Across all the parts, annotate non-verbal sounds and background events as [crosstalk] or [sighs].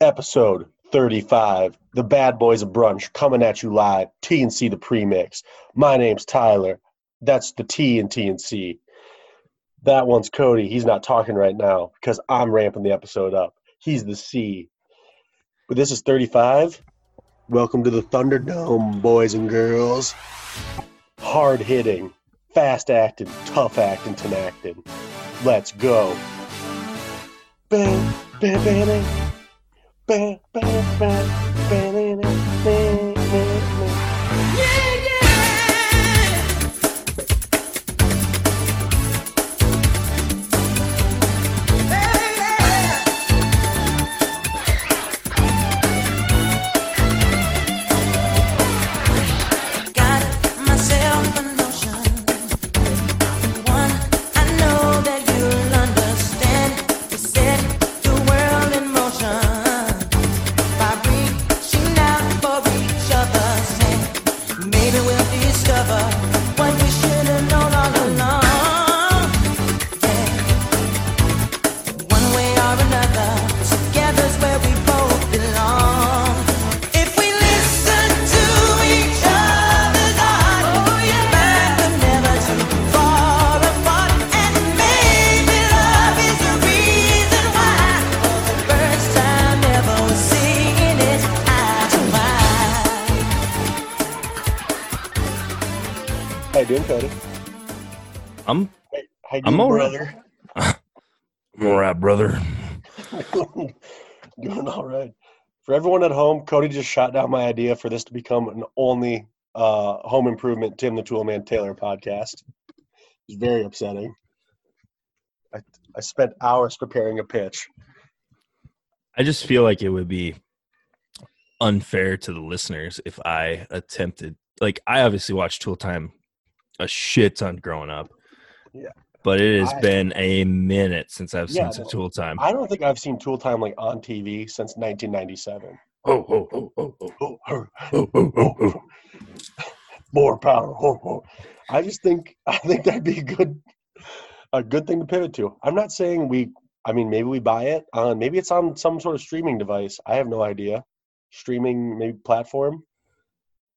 episode 35 the bad boys of brunch coming at you live tnc the premix. My name's tyler. That's the t and tnc that one's cody. He's not talking right now because i'm ramping the episode up. He's the c. But this is 35 welcome to the thunderdome boys and girls. Hard hitting fast acting tough acting ten acting let's go. Bam, bam, bam, bam. Bam, bam, bam, Cody just shot down my idea for this to become an only uh, home improvement Tim the Toolman Taylor podcast. It's very upsetting. I, I spent hours preparing a pitch. I just feel like it would be unfair to the listeners if I attempted. Like, I obviously watched Tool Time a shit ton growing up. Yeah. But it has I- been a minute since I've Yeah, seen some Tool Time. I don't think I've seen Tool Time like on TV since 1997. Oh, oh, oh, oh, oh, Oh, oh, [laughs] oh, oh, oh, oh. more power. Oh, oh. I just think [laughs] I think that'd be a good a good thing to pivot to. I'm not saying we. I mean, maybe we buy it. Uh, maybe it's on some sort of streaming device. I have no idea. Streaming maybe platform.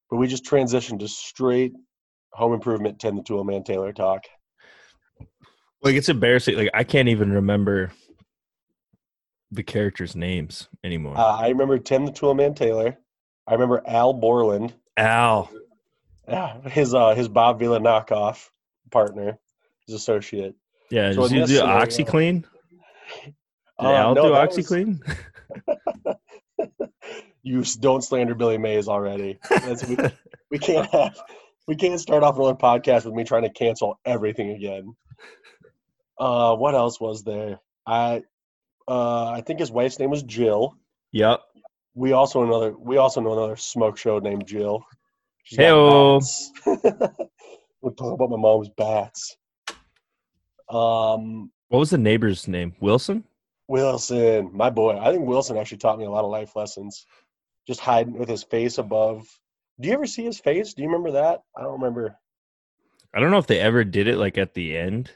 But we just transitioned to straight home improvement. Tim the Tool Man Taylor talk. Like, it's embarrassing. Like, I can't even remember the characters' names anymore. Uh, I remember Tim the Tool Man Taylor. I remember Al Borland. Al. Yeah, his uh his Bob Vila knockoff partner, his associate. Yeah, So he this do scenario- OxiClean? [laughs] Did Uh, Al no, do that was- OxiClean? [laughs] you don't slander Billy Mays already. We, [laughs] we can't have we can't start off another podcast with me trying to cancel everything again. Uh, what else was there? I uh, I think his wife's name was Jill. yep. We also another we also know another smoke show named Jill. She's got Heyo. bats. [laughs] We're talking about my mom's bats. Um, What was the neighbor's name? Wilson? Wilson, my boy. I think Wilson actually taught me a lot of life lessons. Just hiding with his face above. Do you ever see his face? Do you remember that? I don't remember. I don't know if they ever did it like at the end.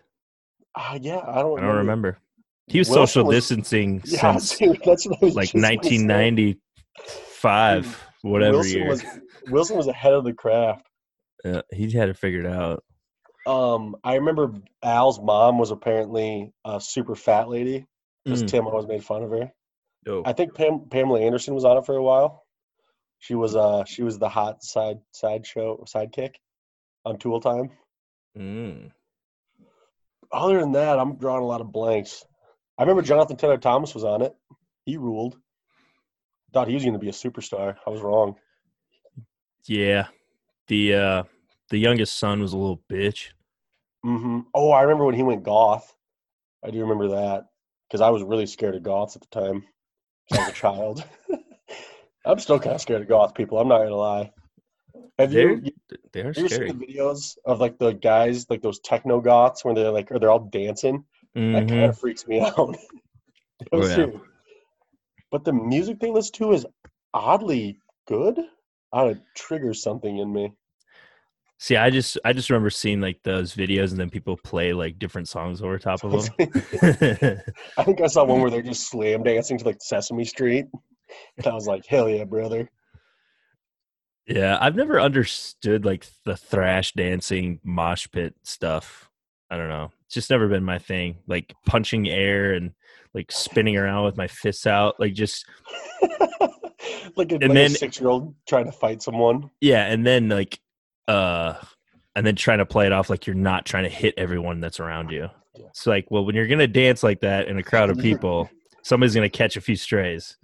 Ah, yeah, I don't. I don't remember. He was social distancing [laughs] Yeah, since dude, that's what I was like just gonna 1995, whatever Wilson year. was Wilson was ahead of the craft. Uh, he had it figured out. Um, I remember Al's mom was apparently a super fat lady because Mm. Tim always made fun of her. Oh, I think Pam, Pamela Anderson was on it for a while. She was uh she was the hot side side show sidekick on Tool Time. mm. Other than that, I'm drawing a lot of blanks. I remember Jonathan Taylor Thomas was on it. He ruled. Thought he was going to be a superstar. I was wrong. yeah. The uh the youngest son was a little bitch. Mm-hmm. Oh, I remember when he went goth. I do remember that because I was really scared of goths at the time. I was a child. [laughs] I'm still kind of scared of goth people. I'm not gonna lie. Have They're you, you they are you scary. seen the videos of like the guys, like those techno goths, where they're like, or they're all dancing? That kind of mm-hmm. freaks me [laughs] out. Oh, yeah. But the music they listen to is oddly good. Know, it triggers something in me. See, I just I just remember seeing like those videos and then people play like different songs over top of [laughs] them. [laughs] I think I saw one where they're just slam dancing to like Sesame Street. And I was like, hell yeah, brother. Yeah, I've never understood like the thrash dancing mosh pit stuff. I don't know. It's just never been my thing. Like punching air and like spinning around with my fists out. Like just [laughs] like a, And like then- six year old trying to fight someone. yeah, and then like uh and then trying to play it off like you're not trying to hit everyone that's around you. Yeah. It's like, well, when you're gonna dance like that in a crowd of people, [laughs] somebody's gonna catch a few strays.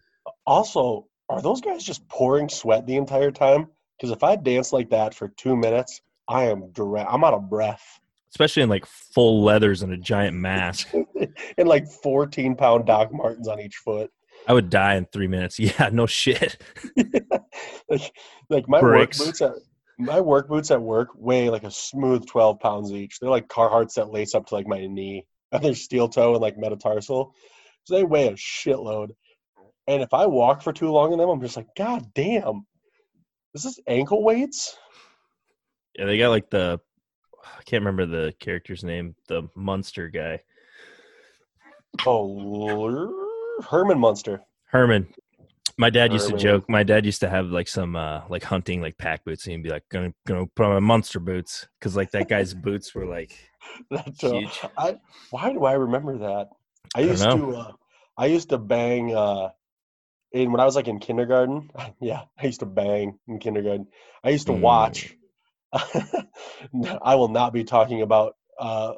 Also, are those guys just pouring sweat the entire time? Because if I dance like that for two minutes, I am direct. I'm out of breath. Especially in like full leathers and a giant mask. [laughs] and like 14 pound Doc Martens on each foot. I would die in three minutes. [laughs] Yeah, no shit. [laughs] like, like my Bricks. work boots at my work boots at work weigh like a smooth 12 pounds each. They're like Carhartts that lace up to like my knee. And they're steel toe and like metatarsal. So they weigh a shitload. And if I walk for too long in them, I'm just like, God damn. This is ankle weights? Yeah, they got like the I can't remember the character's name, the Munster guy. Oh, Herman Munster. Herman. My dad used to joke. My dad used to have like some uh like hunting like pack boots, and he'd be like, "Gonna gonna put on my monster boots," because like that guy's boots were like [laughs] That's, huge. I, why do I remember that? I don't used to uh, I used to bang uh in when I was like in kindergarten. [laughs] Yeah, I used to bang in kindergarten. I used to Mm. watch [laughs] I will not be talking about uh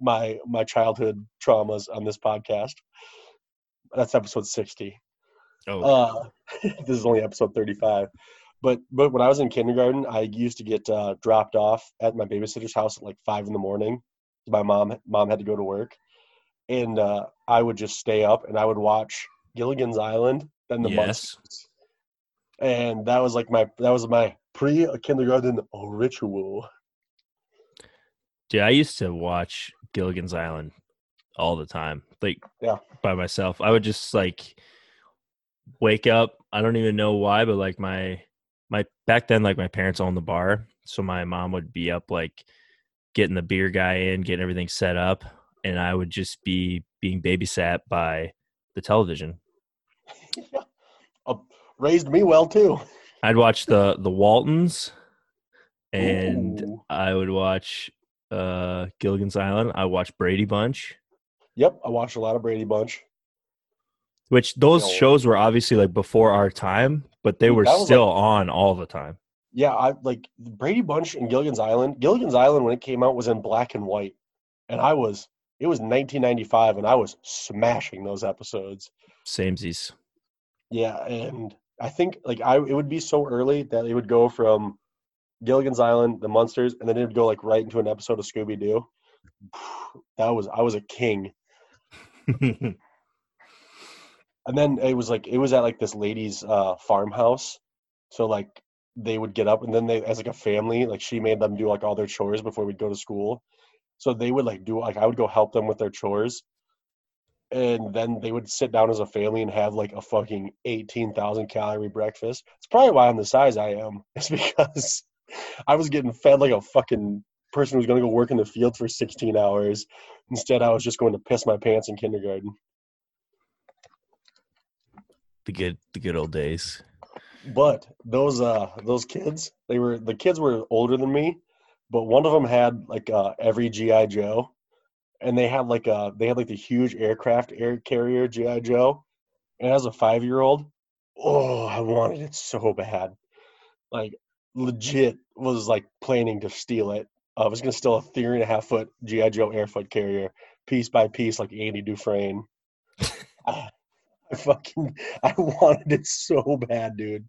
my my childhood traumas on this podcast. That's episode 60. Oh, Uh, [laughs] this is only episode 35. But but when I was in kindergarten, I used to get uh, dropped off at my babysitter's house at like five in the morning. My mom mom had to go to work, and uh, I would just stay up and I would watch Gilligan's Island, then the Yes. Munsters, and that was like my that was my pre kindergarten ritual. dude, I used to watch Gilligan's Island all the time, like Yeah. by myself. I would just like wake up. I don't even know why, but like my my back then, like my parents owned the bar, so my mom would be up like getting the beer guy in, getting everything set up, and I would just be being babysat by the television. [laughs] Uh, raised me well too. I'd watch the the Waltons, and Ooh. I would watch uh Gilligan's Island. I watch Brady Bunch. Yep, I watched a lot of Brady Bunch. which those know- shows were obviously like before our time, but they were still on all the time. Yeah, I like Brady Bunch and Gilligan's Island. Gilligan's Island when it came out was in black and white, and I was it was 1995, and I was smashing those episodes. Samesies. Yeah, and I think like I it would be so early that it would go from Gilligan's Island, the Munsters, and then it would go like right into an episode of Scooby Doo. [sighs] That was I was a king. [laughs] and then it was like it was at like this lady's uh farmhouse so like they would get up and then they as like a family like she made them do like all their chores before we'd go to school so they would like do like i would go help them with their chores and then they would sit down as a family and have like a fucking 18,000 calorie breakfast. It's probably why i'm the size i am. [laughs] It's because i was getting fed like a fucking person who's going to go work in the field for 16 hours. Instead i was just going to piss my pants in kindergarten. The good the good old days. But those uh those kids, they were the kids were older than me, but one of them had like uh every GI Joe, and they had like a they had like the huge aircraft air carrier GI Joe, and as a five year old, oh I wanted it so bad, like legit was like planning to steal it. I was gonna steal a three and a half foot GI Joe airfoot carrier piece by piece like Andy Dufresne. I, [laughs] ah, I fucking I wanted it so bad, dude.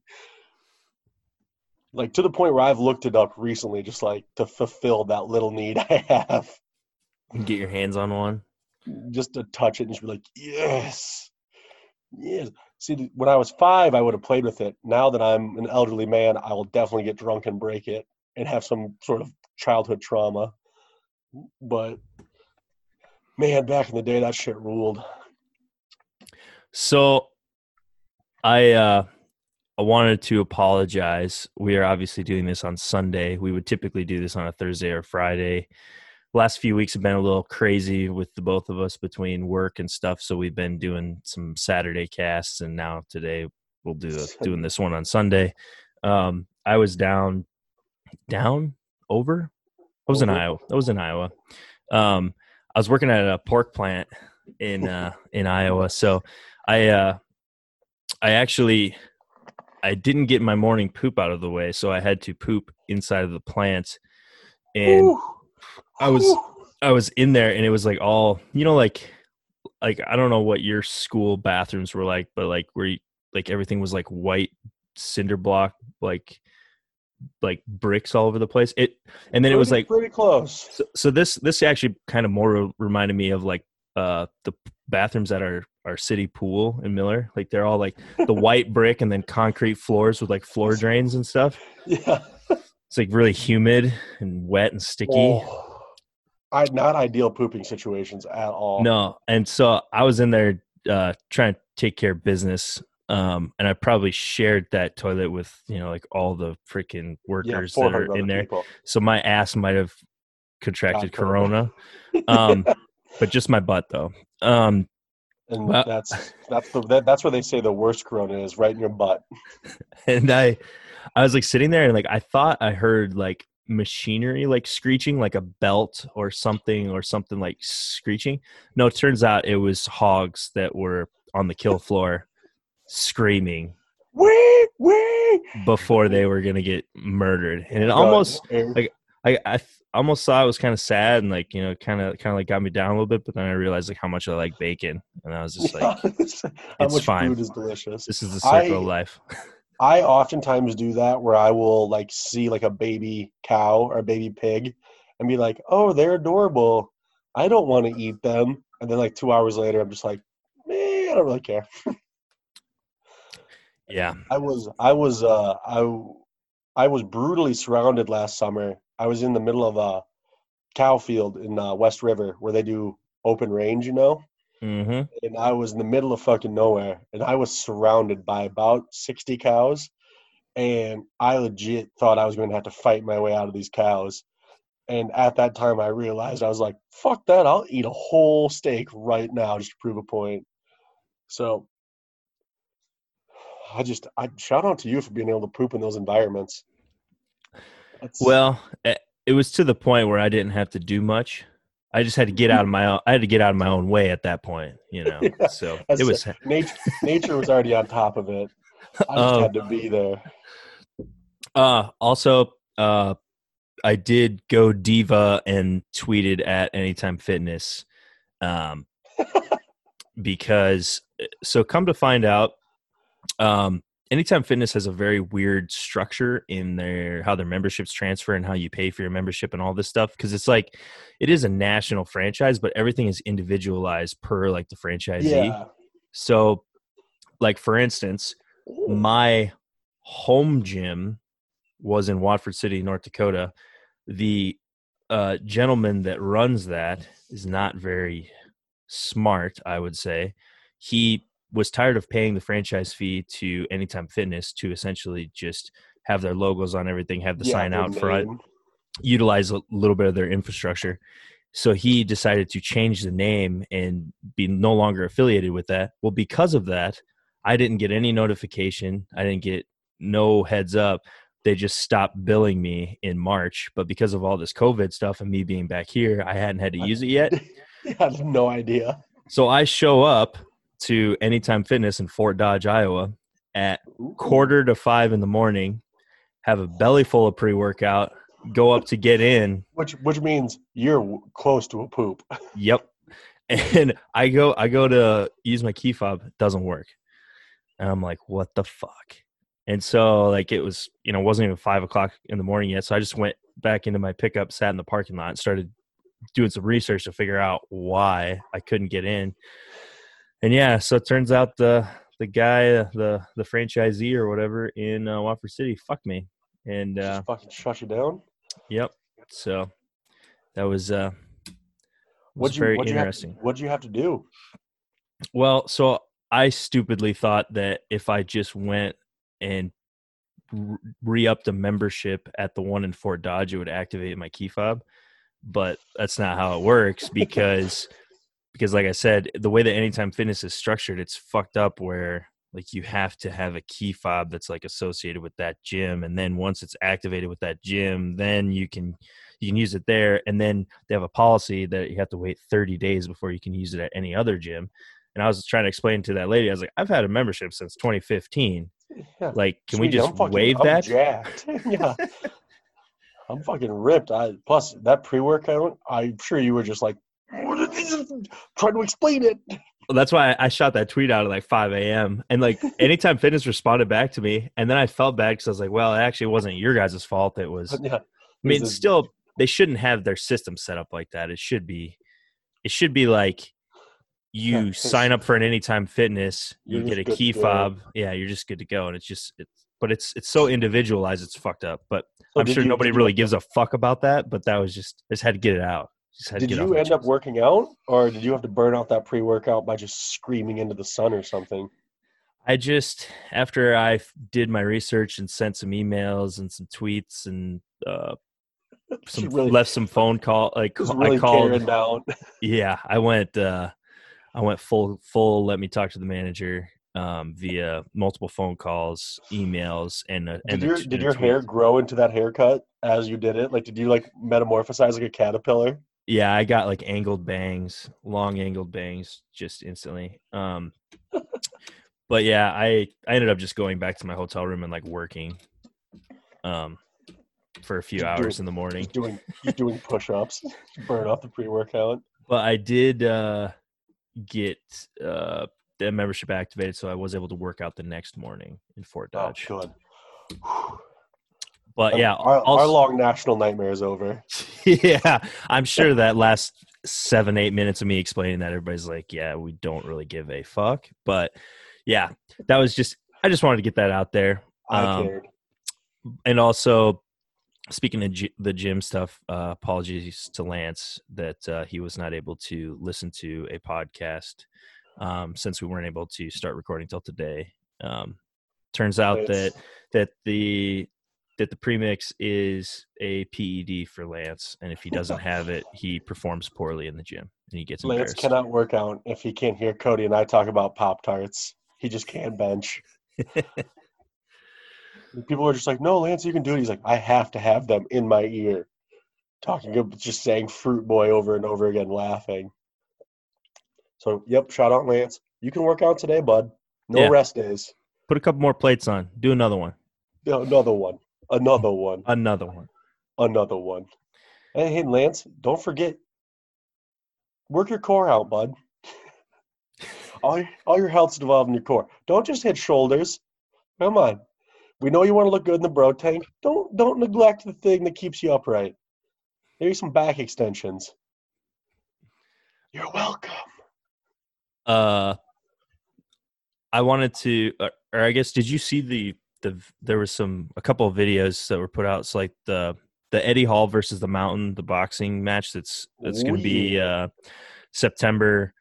Like to the point where I've looked it up recently, just like to fulfill that little need [laughs] I have, Get your hands on one. just to touch it and just be like, yes, yes. See, when I was five, I would have played with it. Now that I'm an elderly man, I will definitely get drunk and break it and have some sort of childhood trauma. But man, back in the day, that shit ruled. So I uh I wanted to apologize. We are obviously doing this on Sunday. We would typically do this on a Thursday or Friday. Last few weeks have been a little crazy with the both of us between work and stuff, so we've been doing some Saturday casts and now today we'll do the, [laughs] doing this one on Sunday. Um, I was down, down over. I was in Iowa. I was in Iowa. Um, I was working at a pork plant in uh, [laughs] in Iowa. So I uh, I actually I didn't get my morning poop out of the way, so I had to poop inside of the plant, and Whew. I was Whew. I was in there, and it was like all you know, like like I don't know what your school bathrooms were like, but like where you, like everything was like white cinder block, like like bricks all over the place. It and then it was like pretty close. so, so this this actually kind of more reminded me of like uh the bathrooms at our our city pool in Miller. Like they're all like the [laughs] white brick and then concrete floors with like floor drains and stuff. Yeah. It's like really humid and wet and sticky. Oh. I not ideal pooping situations at all. No, and so I was in there uh trying to take care of business. Um, and I probably shared that toilet with you know like all the freaking Yeah, workers that are in there. people. So my ass might have contracted corona. [laughs] um, but just my butt though. Um, And Well- that's that's the that, that's where they say the worst corona is right in your butt. [laughs] and I, I was like sitting there and like I thought I heard like machinery like screeching, like a belt or something or something like screeching. No, it turns out it was hogs that were on the kill floor screaming Wee wee. before they were gonna get murdered, and it almost like- I I almost thought it was kind of sad and like you know kind of kind of like got me down a little bit, but then I realized like how much I like bacon, and I was just [laughs] like, [laughs] how it's much fine. food is delicious. this is the circle of life. [laughs] I oftentimes do that where I will like see like a baby cow or a baby pig and be like, "Oh, they're adorable. I don't want to eat them." And then like 2 hours later I'm just like, "Man, I don't really care." Yeah. I was I was uh I I was brutally surrounded last summer. I was in the middle of a cow field in uh, West River where they do open range, you know, Mm-hmm. and I was in the middle of fucking nowhere, and I was surrounded by about sixty cows, and I legit thought I was going to have to fight my way out of these cows. And at that time, I realized I was like, "Fuck that! I'll eat a whole steak right now just to prove a point." So, I just I shout out to you for being able to poop in those environments. That's- Well, eh, it was to the point where I didn't have to do much. I just had to get out of my own, I had to get out of my own way at that point, you know. [laughs] Yeah, so it was nature. Nature was already on top of it. I just Um, had to be there. uh also uh I did go diva and tweeted at Anytime Fitness um [laughs] because eh, so come to find out um Anytime Fitness has a very weird structure in their how their memberships transfer and how you pay for your membership and all this stuff because it's like it is a national franchise but everything is individualized per like the franchisee. Yeah. So like for instance, my home gym was in Watford City, North Dakota. The uh, gentleman that runs that is not very smart, I would say. He was tired of paying the franchise fee to Anytime Fitness to essentially just have their logos on everything, have the Yeah, sign out front, utilize a little bit of their infrastructure. So he decided to change the name and be no longer affiliated with that. Well, because of that, I didn't get any notification. I didn't get no heads up. They just stopped billing me in March. But because of all this COVID stuff and me being back here, I hadn't had to use it yet. [laughs] I had no idea. So I show up to Anytime Fitness in Fort Dodge, Iowa at quarter to five in the morning, have a belly full of pre workout, go up to get in, Which which means you're close to a poop. [laughs] Yep. And I go I go to use my key fob, it doesn't work. And I'm like, what the fuck? And so like it was, you know, it wasn't even five o'clock in the morning yet. So I just went back into my pickup, sat in the parking lot, and started doing some research to figure out why I couldn't get in. And yeah, so it turns out the the guy, the the franchisee or whatever in uh, Watford City, fuck me. And uh, Just fucking shut you down. yep. So that was uh was What'd you very what'd you have to- interesting. what'd you have to do? Well, so I stupidly thought that if I just went and re upped a membership at the one in Fort Dodge, it would activate my key fob. But that's not how it works [laughs] because because like I said, the way that Anytime Fitness is structured, it's fucked up where like you have to have a key fob that's like associated with that gym and then once it's activated with that gym then you can you can use it there and then they have a policy that you have to wait 30 days before you can use it at any other gym and i was trying to explain to that lady i was like i've had a membership since 2015 Yeah. like can we just fucking- waive I'm that jacked. [laughs] yeah. [laughs] I'm fucking ripped. I plus that pre-workout. I'm sure you were just like trying to explain it. Well, that's why I shot that tweet out at like 5 a.m. And like [laughs] Anytime Fitness responded back to me, and then I felt bad because I was like, "Well, it actually wasn't your guys' fault. It was." I mean, was still, they shouldn't have their system set up like that. It should be, it should be like you Yeah, sign up for an Anytime Fitness, you get a key fob, yeah, you're just good to go. And it's just, it's, but it's it's so individualized, it's fucked up. But So I'm sure you- nobody really gives a fuck about that. But that was just, I just had to get it out. Just had to Did get it off you end up working out, or did you have to burn out that pre-workout by just screaming into the sun or something? I just after I did my research and sent some emails and some tweets and uh, [laughs] some really- left some phone [laughs] call like really I called. [laughs] Yeah, I went. Uh, I went full full. Let me talk to the manager um, via multiple phone calls, emails, and a, and Did a your t- did your hair grow into that haircut as you did it? Like, did you like metamorphosize like a caterpillar? Yeah, I got like angled bangs, long angled bangs, just instantly. Um, but yeah, I I ended up just going back to my hotel room and like working, um, for a few Just hours doing- in the morning. Doing doing push-ups, [laughs] burn off the pre-workout. But I did uh, get uh, the membership activated, so I was able to work out the next morning in Fort Oh, Dodge. good. But yeah, our, our long national nightmare is over. [laughs] yeah, I'm sure that last seven, eight minutes of me explaining that, everybody's like, yeah, we don't really give a fuck. But yeah, that was just, I just wanted to get that out there. I Um, cared. And also, speaking of gy- the gym stuff, uh, apologies to Lance that uh, he was not able to listen to a podcast um, since we weren't able to start recording till today. Um, turns out that that the that the premix is a PED for Lance, and if he doesn't [laughs] have it, he performs poorly in the gym and he gets Lance cannot work out if he can't hear Cody and I talk about Pop Tarts. He just can't bench. [laughs] People are just like, no, Lance, you can do it. He's like, I have to have them in my ear. Talking about just saying Fruit Boy over and over again, laughing. So, yep, shout out Lance. You can work out today, bud. No Yeah. rest days. Put a couple more plates on. Do another one. Another one. Another one. Another one. Another one. Hey, hey, Lance, don't forget. Work your core out, bud. [laughs] all, your, all your health's involved in your core. Don't just hit shoulders. Come on. We know you want to look good in the bro tank. Don't don't neglect the thing that keeps you upright. Maybe some back extensions. You're welcome. Uh, I wanted to, or, or I guess, did you see the the? There was some a couple of videos that were put out. It's like the the Eddie Hall versus the Mountain, the boxing match. That's that's going Oh, to be uh, September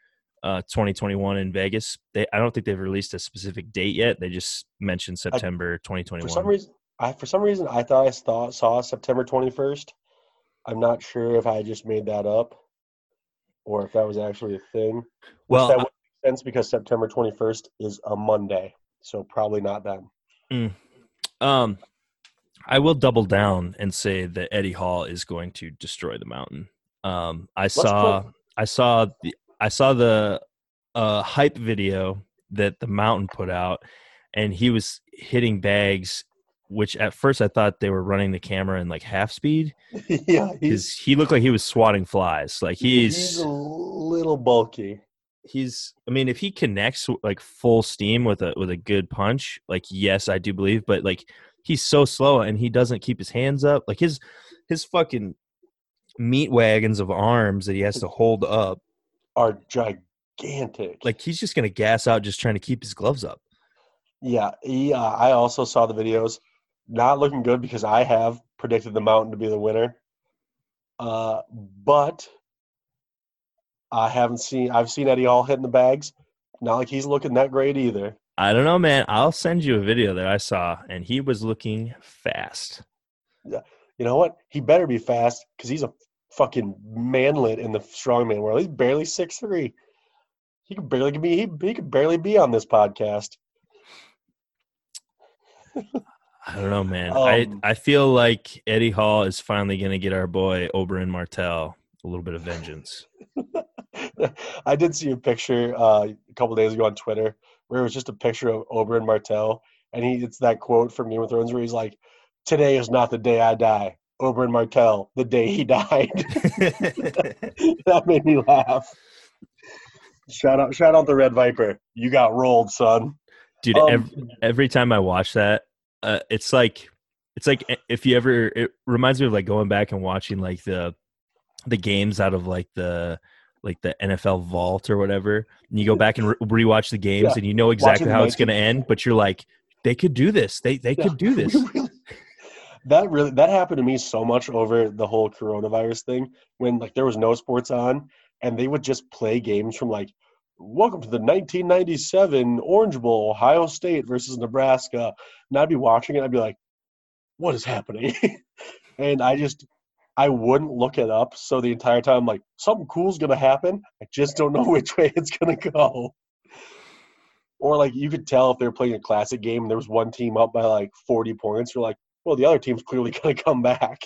uh 2021 in Vegas. They I don't think they've released a specific date yet. They just mentioned September For 2021. some reason, I for some reason I thought I saw, saw September 21st. I'm not sure if I just made that up or if that was actually a thing. Which well, that would make sense because September 21st is a Monday, so probably not then. Um, I will double down and say that Eddie Hall is going to destroy the mountain. Um, I saw, I saw the, I saw the uh, hype video that the mountain put out, and he was hitting bags, which at first I thought they were running the camera in like half speed [laughs] yeah, because he's he looked like he was swatting flies. Like he's, he's a little bulky. He's i mean if he connects like full steam with a with a good punch like yes i do believe but like he's so slow and he doesn't keep his hands up like his his fucking meat wagons of arms that he has to hold up Are gigantic. like he's just gonna gas out just trying to keep his gloves up yeah, he, uh, I also saw the videos. Not looking good because I have predicted the Mountain to be the winner. Uh, but I haven't seen. I've seen Eddie Hall hitting the bags. Not like he's looking that great either. i don't know man i'll send you a video that i saw and he was looking fast Yeah, You know what? He better be fast because he's a fucking manlet in the strongman world. He's barely six three. He could barely be. He, he could barely be on this podcast. I don't know, man. I Um, I feel like Eddie Hall is finally going to get our boy Oberyn Martell a little bit of vengeance. [laughs] [laughs] I did see a picture uh, a couple days ago on Twitter where it was just a picture of Oberyn Martell, and he it's that quote from Game of Thrones where he's like, "Today is not the day I die." Oberyn Martell, the day he [laughs] died. [laughs] that made me laugh. Shout out, shout out the Red Viper. You got rolled, son. Dude, Um, every, every time I watch that, uh, it's like it's like if you ever it reminds me of like going back and watching like the the games out of like the like the NFL vault or whatever. And you go back and re- rewatch the games Yeah. and you know exactly the how it's going to end, but you're like they could do this. They they could do [laughs] this. that really that happened to me so much over the whole coronavirus thing when like there was no sports on and they would just play games from like welcome to the 1997 orange bowl ohio state versus nebraska and i'd be watching it i'd be like what is happening [laughs] and i just i wouldn't look it up so the entire time I'm like something cool's gonna happen i just don't know [laughs] which way it's gonna go or like you could tell if they were playing a classic game and there was one team up by like 40 points you're like well, the other team's clearly [laughs] going to come back.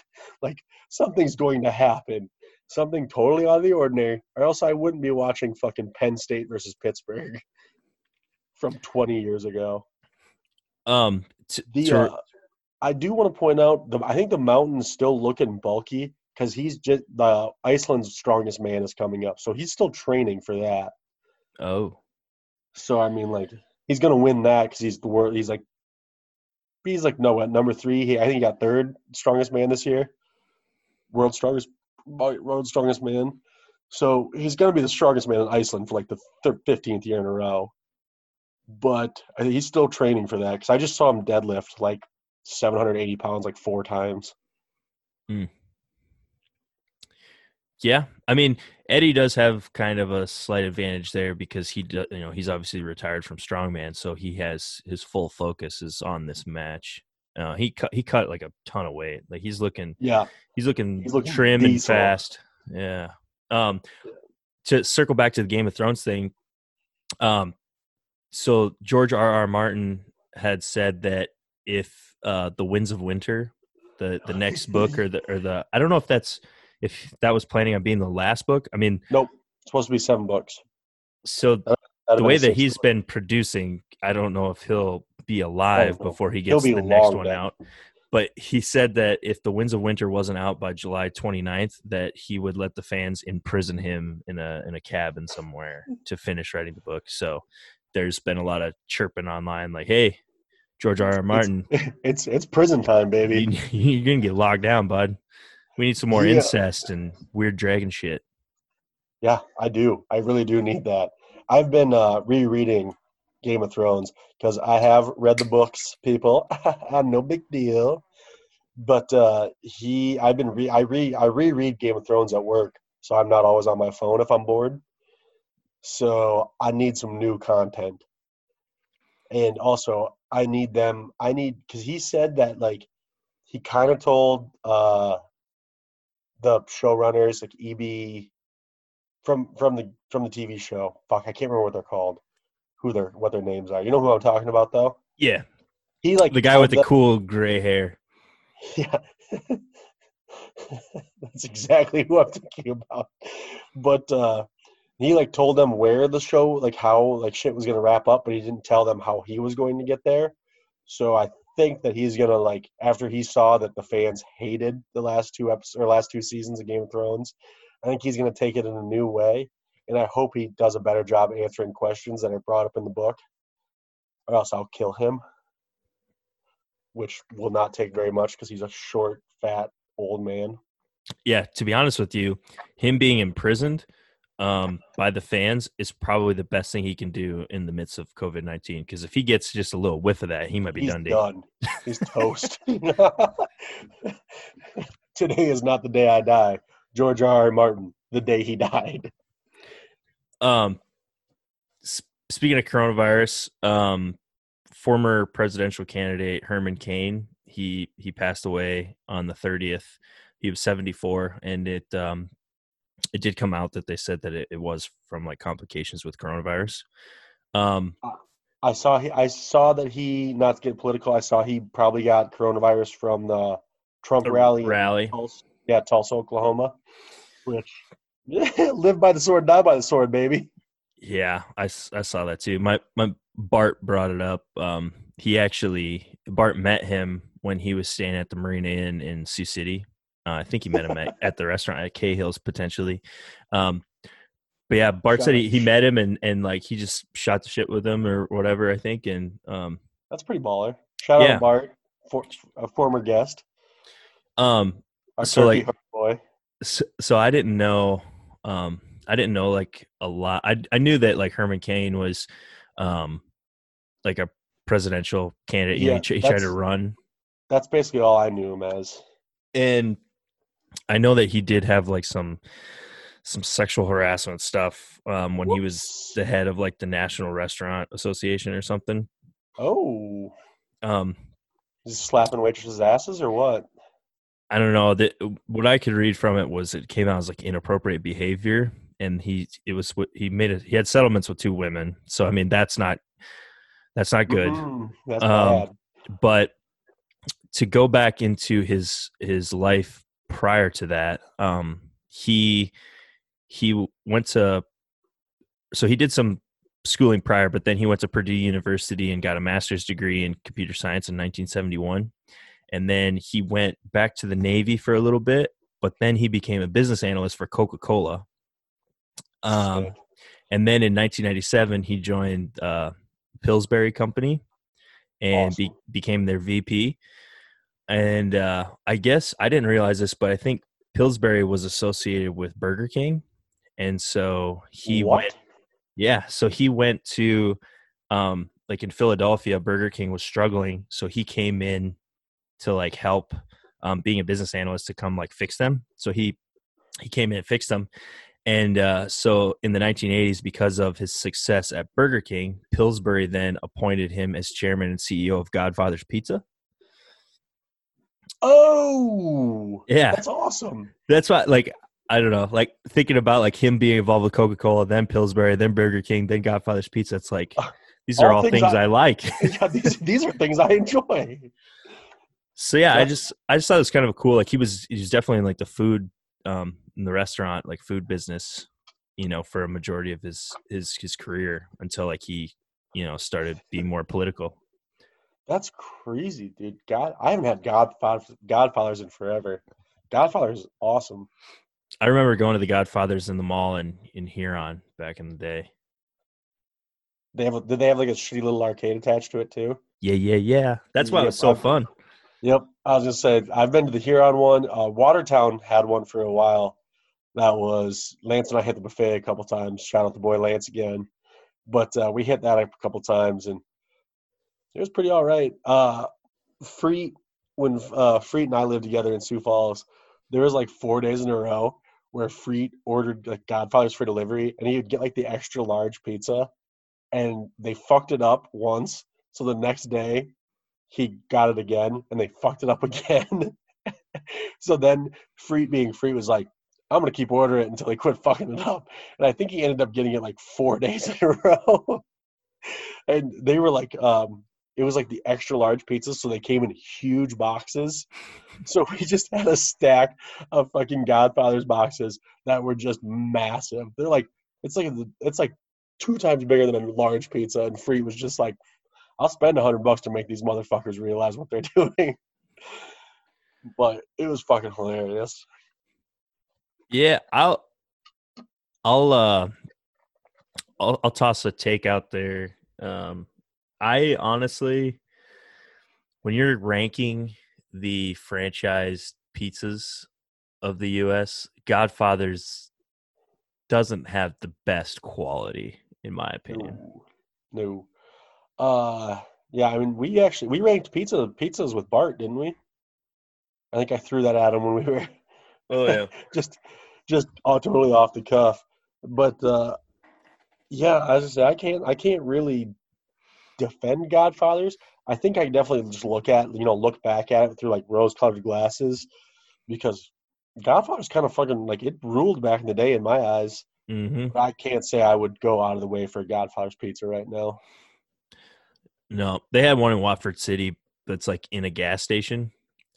Like something's going to happen, something totally out of the ordinary, or else I wouldn't be watching fucking Penn State versus Pittsburgh [laughs] from 20 years ago. Um, t- The to- uh, I do want to point out the I think the mountain's still looking bulky because he's just the Iceland's strongest man is coming up, so he's still training for that. oh, So I mean, like he's gonna win that because he's the world. He's like he's like no at number three. He I think he got third strongest man this year, world strongest world strongest man. So he's gonna be the strongest man in Iceland for like the fifteenth year in a row. But he's still training for that because I just saw him deadlift like 780 pounds like four times. Yeah, I mean Eddie does have kind of a slight advantage there because he, do, you know, he's obviously retired from strongman, so he has his full focus is on this match. Uh, he cut he cut like a ton of weight. Like he's looking Yeah, he's looking, He's looking trim and fast. Yeah. Um, to circle back to the Game of Thrones thing, um, so George R. R. Martin had said that if uh, the Winds of Winter, the the [laughs] next book or the or the I don't know if that's if that was planning on being the last book. I mean, nope. It's supposed to be seven books. so That'd the way that he's books. been producing, I don't know if he'll be alive before he gets be the next one out. But he said that if the Winds of Winter wasn't out by July 29th, that he would let the fans imprison him in a in a cabin somewhere [laughs] to finish writing the book. So there's been a lot of chirping online, like, "Hey, George R. R. Martin, [laughs] It's it's prison time, baby. you, you're gonna get locked down, bud. We need some more Yeah. incest and weird dragon shit." Yeah, I do. I really do need that. I've been uh, rereading Game of Thrones because I have read the books, people. [laughs] no big deal. But uh, he, I've been re, I re, I reread Game of Thrones at work, so I'm not always on my phone if I'm bored. So I need some new content, and also I need them. I need because he said that like he kind of told uh, the showrunners like EB from from the from the TV show. Fuck, I can't remember what they're called. Who their what their names are. You know who I'm talking about though? Yeah, He like the guy with the them- cool gray hair. [laughs] Yeah. [laughs] That's exactly who I'm thinking about. But uh he like told them where the show like how like shit was gonna wrap up, but he didn't tell them how he was going to get there. So I think that he's gonna like after he saw that the fans hated the last two episodes or last two seasons of Game of Thrones, I think he's gonna take it in a new way. And I hope he does a better job answering questions that are brought up in the book. Or else I'll kill him. Which will not take very much because he's a short, fat, old man. yeah, to be honest with you, him being imprisoned um, by the fans is probably the best thing he can do in the midst of COVID nineteen. Because if he gets just a little whiff of that, he might be He's done. done. He's toast. [laughs] Today is not the day I die. George R. R. Martin, the day he died. Um, s- speaking of coronavirus, um, former presidential candidate Herman Cain he he passed away on the thirtieth. He was seventy four, and it um, it did come out that they said that it, it was from like complications with coronavirus. Um, I saw he, I saw that he not to get political. I saw he probably got coronavirus from the Trump The rally. rally. Tulsa, yeah, Tulsa, Oklahoma. Which [laughs] live by the sword, die by the sword, baby. Yeah, I, I saw that too. My my Bart brought it up. Um, he actually Bart met him when he was staying at the Marina Inn in Sioux City. Uh, I think he met him at, [laughs] at the restaurant at Cahill's potentially. Um, but yeah, Bart said he, he met him and and like he just shot the shit with him or whatever. I think and um That's pretty baller. Shout Yeah. out to Bart, for, a former guest, um our So, like- boy. so, so I didn't know um I didn't know like a lot. I I knew that like Herman Cain was um like a presidential candidate. Yeah, he, he tried to run That's basically all I knew him as. and I know that he did have like some some sexual harassment stuff um, when he was the head of like the National Restaurant Association or something. Oh, Um, he slapping waitresses' asses or what? I don't know that what I could read from it was it came out as like inappropriate behavior, and he it was what he made it. He had settlements with two women, so I mean that's not that's not good. Mm, that's Um, bad. but to go back into his his life prior to that um he he went to so he did some schooling prior but then he went to purdue university and got a master's degree in computer science in 1971 and then he went back to the navy for a little bit but then he became a business analyst for coca-cola um and then in 1997 he joined uh pillsbury company and be, became their VP. And uh, I guess I didn't realize this, but I think Pillsbury was associated with Burger King, and so he what? went. Yeah, so he went to, um, like in Philadelphia, Burger King was struggling, so he came in to like help, um, being a business analyst to come like fix them. So he he came in and fixed them. And uh, so in the 1980s, because of his success at Burger King, Pillsbury then appointed him as chairman and CEO of Godfather's Pizza. Oh, Yeah, that's awesome. that's why, like, I don't know, like thinking about like him being involved with Coca Cola, then Pillsbury, then Burger King, then Godfather's Pizza. It's like these are all all things things I- I like. [laughs] yeah, these, these are things I enjoy. So yeah, I just I just thought it was kind of cool. Like he was he was definitely in like the food um in the restaurant like food business, you know, for a majority of his his his career until like he you know started being more political. That's crazy, dude. God, I haven't had Godfather, Godfathers in forever. Godfather is awesome. I remember going to the Godfathers in the mall in in Huron back in the day. They have, did they have like a shitty little arcade attached to it too? Yeah, yeah, yeah. That's why it was so I've- fun. Yep. I was just saying, I've been to the Huron one. Uh, Watertown had one for a while. That was Lance and I hit the buffet a couple times. Shout out the boy Lance again. But uh, we hit that a couple times and it was pretty all right. Uh, Freet, when uh, Freet and I lived together in Sioux Falls, there was like four days in a row where Freet ordered like Godfather's for delivery and he would get like the extra large pizza and they fucked it up once. So the next day he got it again and they fucked it up [laughs] again. so then Freet being Freet was like, I'm gonna keep ordering it until they quit fucking it up. And I think he ended up getting it like four [laughs] days in a row. and they were like, um, it was like the extra large pizzas, so they came in huge boxes. So we just had a stack of fucking Godfather's boxes that were just massive. They're like, it's like it's like two times bigger than a large pizza. And Freet was just like, I'll spend a hundred bucks to make these motherfuckers realize what they're [laughs] doing. but it was fucking hilarious. Yeah, I'll I'll uh I'll I'll toss a take out there. Um I honestly when you're ranking the franchise pizzas of the US, Godfather's doesn't have the best quality in my opinion. No. no. Uh yeah, I mean we actually we ranked pizza pizzas with Bart, didn't we? I think I threw that at him when we were [laughs] Oh yeah. [laughs] just just uh, totally off the cuff. But uh yeah, as I say, I can't I can't really defend Godfathers. I think I definitely just look at you know look back at it through like rose colored glasses because Godfather's kind of fucking like it ruled back in the day in my eyes. Mhm. But I can't say I would go out of the way for Godfather's pizza right now. No, they had one in Watford City that's like in a gas station,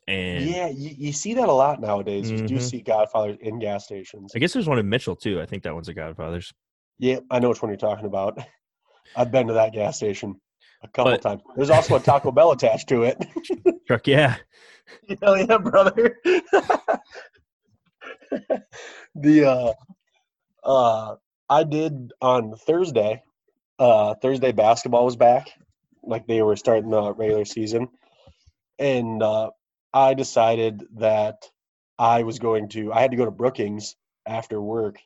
and yeah, you, you see that a lot nowadays. You do Mhm. see Godfathers in gas stations. I guess there's one in Mitchell too. I think that one's a Godfather's. Yeah, I know which one you're talking about. [laughs] I've been to that gas station a couple But- times. There's also a Taco Bell attached to it. [laughs] Truck, yeah. [laughs] Hell yeah, brother. [laughs] the uh uh I did on Thursday. Uh Thursday basketball was back. Like they were starting the regular season. And uh I decided that I was going to I had to go to Brookings after work.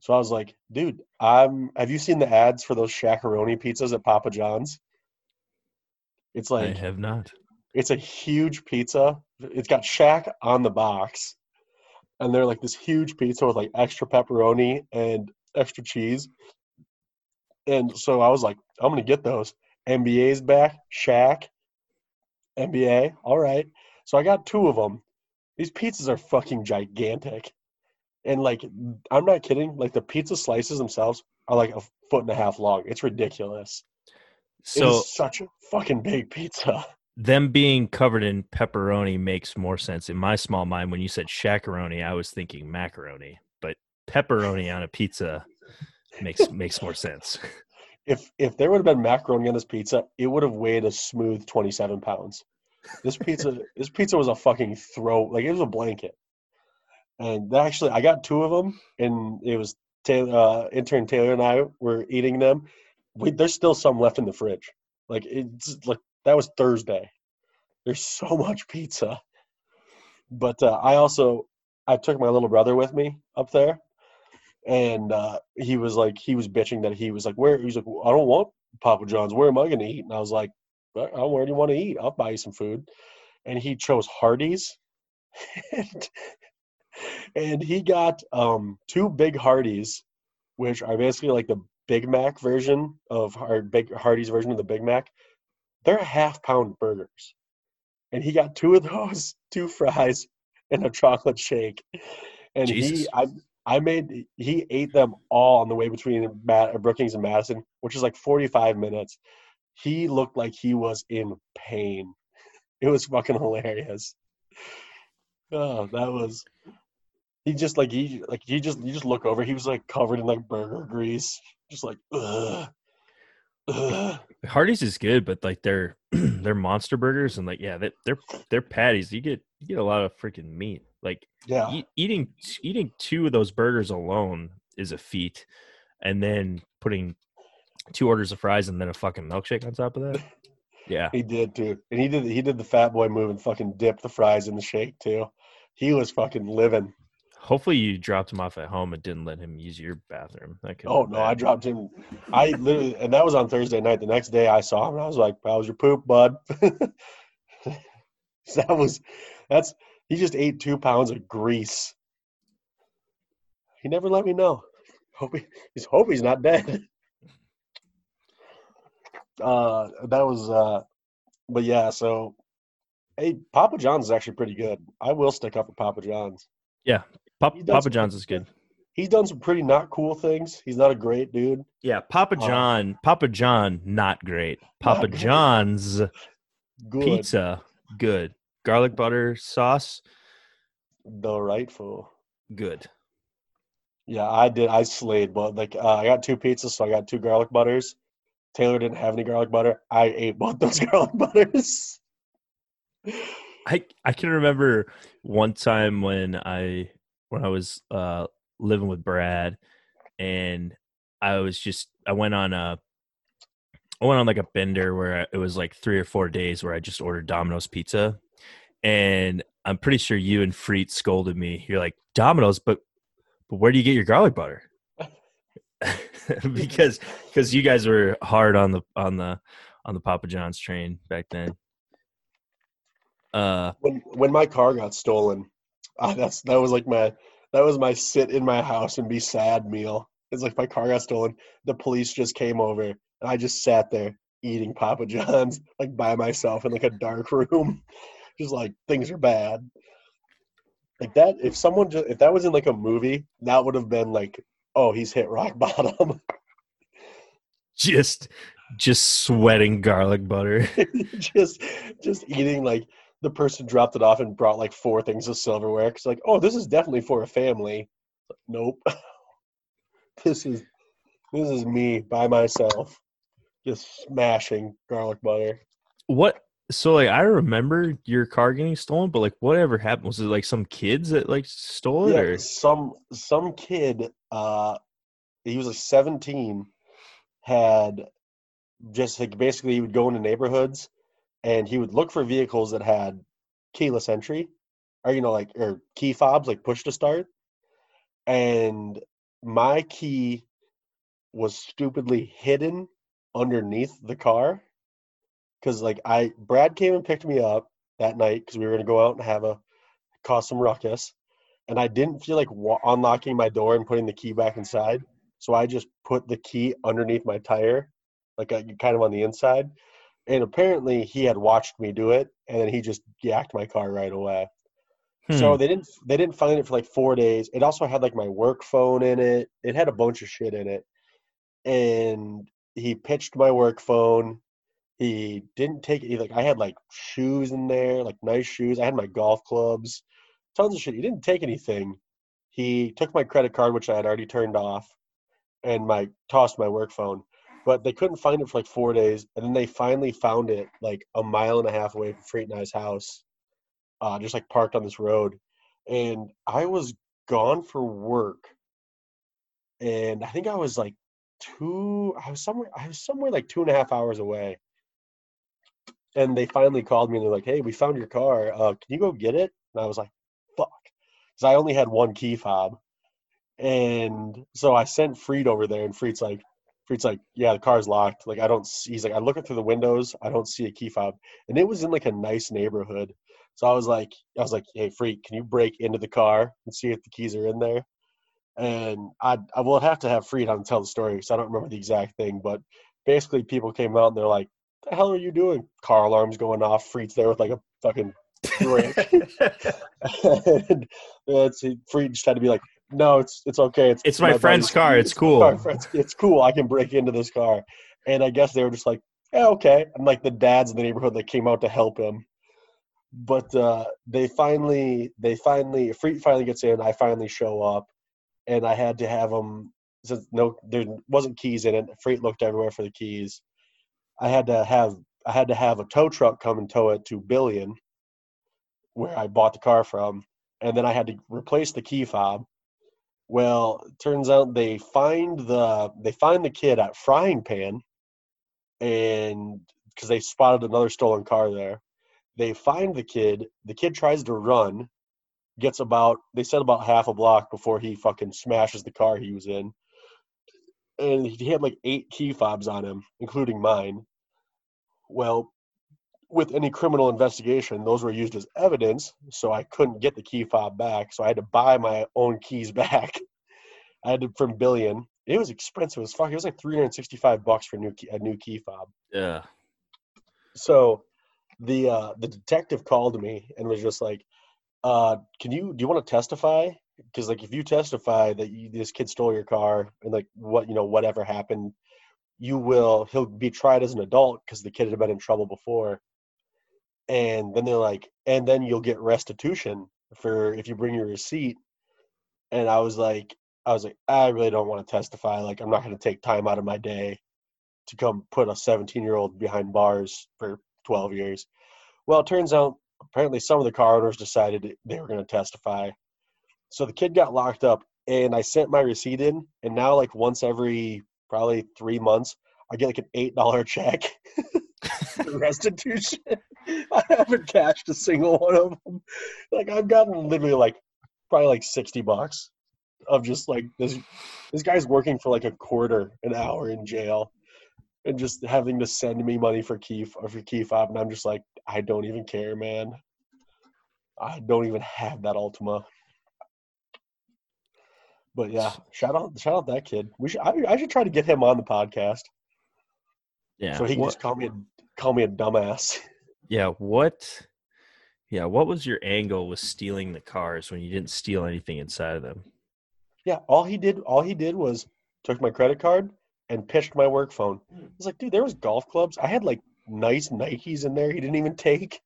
So I was like, dude, I'm have you seen the ads for those Shaq-a-Roni pizzas at Papa John's? It's like I have not. it's a huge pizza. It's got Shaq on the box, and they're like this huge pizza with like extra pepperoni and extra cheese. And so I was like, I'm gonna get those. NBA's back, Shaq, NBA. All right. So I got two of them. These pizzas are fucking gigantic, and like I'm not kidding. Like the pizza slices themselves are like a foot and a half long. It's ridiculous. It So is such a fucking big pizza. them being covered in pepperoni makes more sense in my small mind. When you said Shaq-a-Roni, I was thinking macaroni, but pepperoni on a pizza makes makes more sense. [laughs] if if there would have been macaroni on this pizza, it would have weighed a smooth 27 pounds. This pizza, [laughs] this pizza was a fucking throw, like it was a blanket. And actually, I got two of them, and it was Taylor, uh, intern Taylor and I were eating them. We, there's still some left in the fridge. Like it's like that was Thursday. There's so [laughs] much pizza. But uh, I also I took my little brother with me up there, and uh, he was like he was bitching that he was like where he's like I don't want Papa John's. Where am I going to eat? And I was like, "Uh, where do you want to eat? I'll buy you some food. And he chose Hardee's, [laughs] and, and he got um, two big Hardee's, which are basically like the Big Mac version of our big Hardee's version of the Big Mac. They're half pound burgers, and he got two of those, [laughs] two fries, and a chocolate shake. And Jesus. he, I, I made he ate them all on the way between Brookings and Madison, which is like 45 minutes. He looked like he was in pain. It was fucking hilarious. Oh, that was. He just like he like he just you just look over. He was like covered in like burger grease, just like ugh, ugh. Hardee's is good, but like they're [clears throat] they're monster burgers and like yeah, they, they're they're patties. You get you get a lot of freaking meat. Like Yeah, eat, eating eating two of those burgers alone is a feat, and then putting two orders of fries and then a fucking milkshake on top of that. [laughs] Yeah, he did too, and he did he did the fat boy move and fucking dip the fries in the shake too. He was fucking living. Hopefully you dropped him off at home and didn't let him use your bathroom. That could Oh no, I dropped him. I literally, and that was on Thursday night. The next day, I saw him, and I was like, "How was your poop, bud?" [laughs] that was, that's he just ate two pounds of grease. He never let me know. Hope he, he's hope he's not dead. [laughs] Uh, that was, uh, but yeah. So, hey, Papa John's is actually pretty good. I will stick up for Papa John's. Pop, Papa some- John's is good. He's done some pretty not cool things. He's not a great dude. Yeah, Papa Uh, John, Papa John, not great. Papa great. John's Good. pizza, good. Garlic butter sauce, The rightful. good. Yeah, I did. I slayed, but like uh, I got two pizzas, so I got two garlic butters. Taylor didn't have any garlic butter. I ate both [laughs] those garlic butters. I I can remember one time when I when I was uh living with Brad and I was just I went on a I went on like a bender where it was like three or four days where I just ordered Domino's pizza and I'm pretty sure you and Freet scolded me. You're like Domino's, but but where do you get your garlic butter? [laughs] because because you guys were hard on the on the on the Papa John's train back then. Uh When when my car got stolen, uh, [laughs] that's that was like my that was my sit in my house and be sad meal. It's like my car got stolen. The police just came over, and I just sat there eating Papa John's [laughs] like by myself in like a dark room, [laughs] just like things are bad. Like that, if someone just if that was in like a movie, that would have been like, oh, he's hit rock bottom. just just sweating garlic butter. just just eating like the person dropped it off and brought like four things of silverware. It's like, oh, this is definitely for a family. Nope. [laughs] this is this is me by myself, just smashing garlic butter. What? So like I remember your car getting stolen, but like whatever happened? Was it like some kids that like stole it? Yeah, or? some some kid, uh, he was like 17, had just like basically he would go into neighborhoods and he would look for vehicles that had keyless entry or you know like or key fobs like push to start. And my key was stupidly hidden underneath the car because like i brad came and picked me up that night because we were going to go out and have a cause some ruckus and i didn't feel like wa- unlocking my door and putting the key back inside. So i just put the key underneath my tire like uh, kind of on the inside and apparently he had watched me do it and then he just yacked my car right away so Hmm. they didn't they didn't find it for like four days. It also had like my work phone in it. It had a bunch of shit in it. And he pitched my work phone. He didn't take he, like I had like shoes in there, like nice shoes. I had my golf clubs, tons of shit. He didn't take anything. He took my credit card, which I had already turned off, and my tossed my work phone. But they couldn't find it for like four days, and then they finally found it like a mile and a half away from Freight and I's house uh, just like parked on this road. And I was gone for work. And I think I was like two, I was somewhere, I was somewhere like two and a half hours away. And they finally called me and they're like, hey, we found your car. Uh, can you go get it? And I was like, fuck. Because I only had one key fob. And so I sent Freed over there, and Freed's like, Freed's like, yeah, the car's locked. Like, I don't see, he's like, I look it through the windows, I don't see a key fob. And it was in like a nice neighborhood. So I was like, I was like, hey, freak, can you break into the car and see if the keys are in there? And I, I will have to have Freed on tell the story because I don't remember the exact thing. But basically, people came out and they're like, "The hell are you doing?" Car alarms going off. Freed's there with like a fucking [laughs] brick. [laughs] and that's Freed just had to be like, "No, it's it's okay. It's It's my friend's car. It's my cool." friend's- It's cool. I can break into this car." And I guess they were just like, "Yeah, okay." And like the dads in the neighborhood that came out to help him but uh, they finally they finally Freet finally gets in. I finally show up, and I had to have them since no there wasn't keys in it. Freet looked everywhere for the keys. I had to have I had to have a tow truck come and tow it to Billion, where I bought the car from, and then I had to replace the key fob. Well, turns out they find the they find the kid at Frying Pan, and because they spotted another stolen car there. They find the kid the kid tries to run gets about they said about half a block before he fucking smashes the car he was in. And he had like eight key fobs on him including mine. Well with any criminal investigation those were used as evidence so i couldn't get the key fob back so i had to buy my own keys [laughs] back. I had to from billion. It was expensive as fuck. It was like 365 bucks for a new key, a new key fob. Yeah. so the uh the detective called me and was just like uh can you do you want to testify? Because like if you testify that you, this kid stole your car and like what you know whatever happened you will he'll be tried as an adult because the kid had been in trouble before and then they're like and then you'll get restitution for if you bring your receipt and i was like i was like i really don't want to testify like i'm not going to take time out of my day to come put a 17 year old behind bars for 12 years. Well, it turns out apparently some of the car owners decided they were going to testify. So the kid got locked up, and I sent my receipt in, and now like once every probably three months, I get like an eight dollar [laughs] check [laughs] restitution. [laughs] I haven't cashed a single one of them. Like I've gotten literally like probably like sixty bucks of just like this. This guy's working for like a quarter an hour in jail and just having to send me money for key for key fob, and I'm just like, I don't even care, man. I don't even have that Altima. But yeah, shout out, shout out that kid. We should, I, I should try to get him on the podcast Yeah. so he can what, just call me a call me a dumbass. [laughs] yeah. What? Yeah. What was your angle with stealing the cars when you didn't steal anything inside of them? Yeah, all he did, all he did was took my credit card and pitched my work phone. Hmm. I was like, dude, there was golf clubs. I had like nice Nikes in there. He didn't even [laughs] take.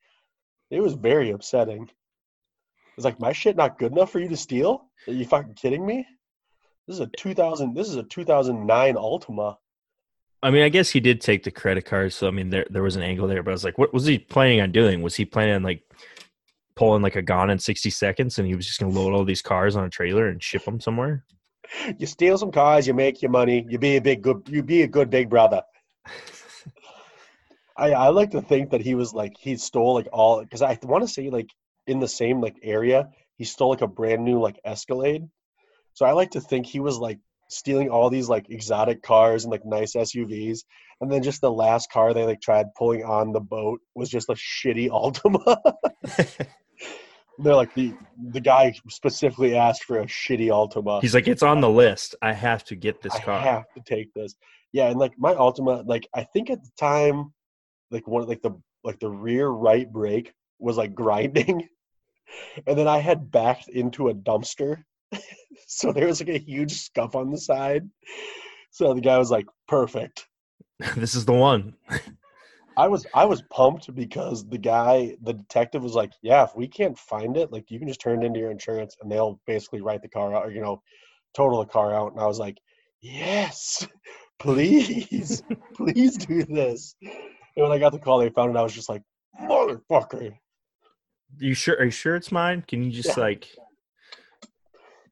It was very upsetting. It was like my shit not good enough for you to steal? Are you fucking kidding me? This is a 2000. This is a 2009 Altima. I mean, I guess he did take the credit card, so I mean, there there was an angle there. But I was like, what was he planning on doing? Was he planning on like pulling like a gun in sixty seconds, and he was just gonna load all these cars on a trailer and ship them somewhere? You steal some cars, you make your money. You be a big good. You be a good big brother. [laughs] I I like to think that he was like he stole like all because I want to say like in the same like area he stole like a brand new like Escalade. So I like to think he was like stealing all these like exotic cars and like nice SUVs, and then just the last car they like tried pulling on the boat was just a shitty [laughs] Altima. They're like the the guy specifically asked for a shitty Altima. He's like, it's on the list. I have to get this I car. I have to take this. Yeah, and like my Altima, like I think at the time, like one like the like the rear right brake was like grinding, [laughs] and then I had backed into a dumpster, [laughs] so there was like a huge scuff on the side. So the guy was like, "Perfect." [laughs] this is the one. [laughs] I was I was pumped because the guy, the detective, was like, "Yeah, if we can't find it, like you can just turn it into your insurance, and they'll basically write the car out, or you know, total the car out." And I was like, "Yes, please, please do this." And when I got the call, they found it. I was just like, "Motherfucker!" You sure? Are you sure it's mine? Can you just Yeah. like?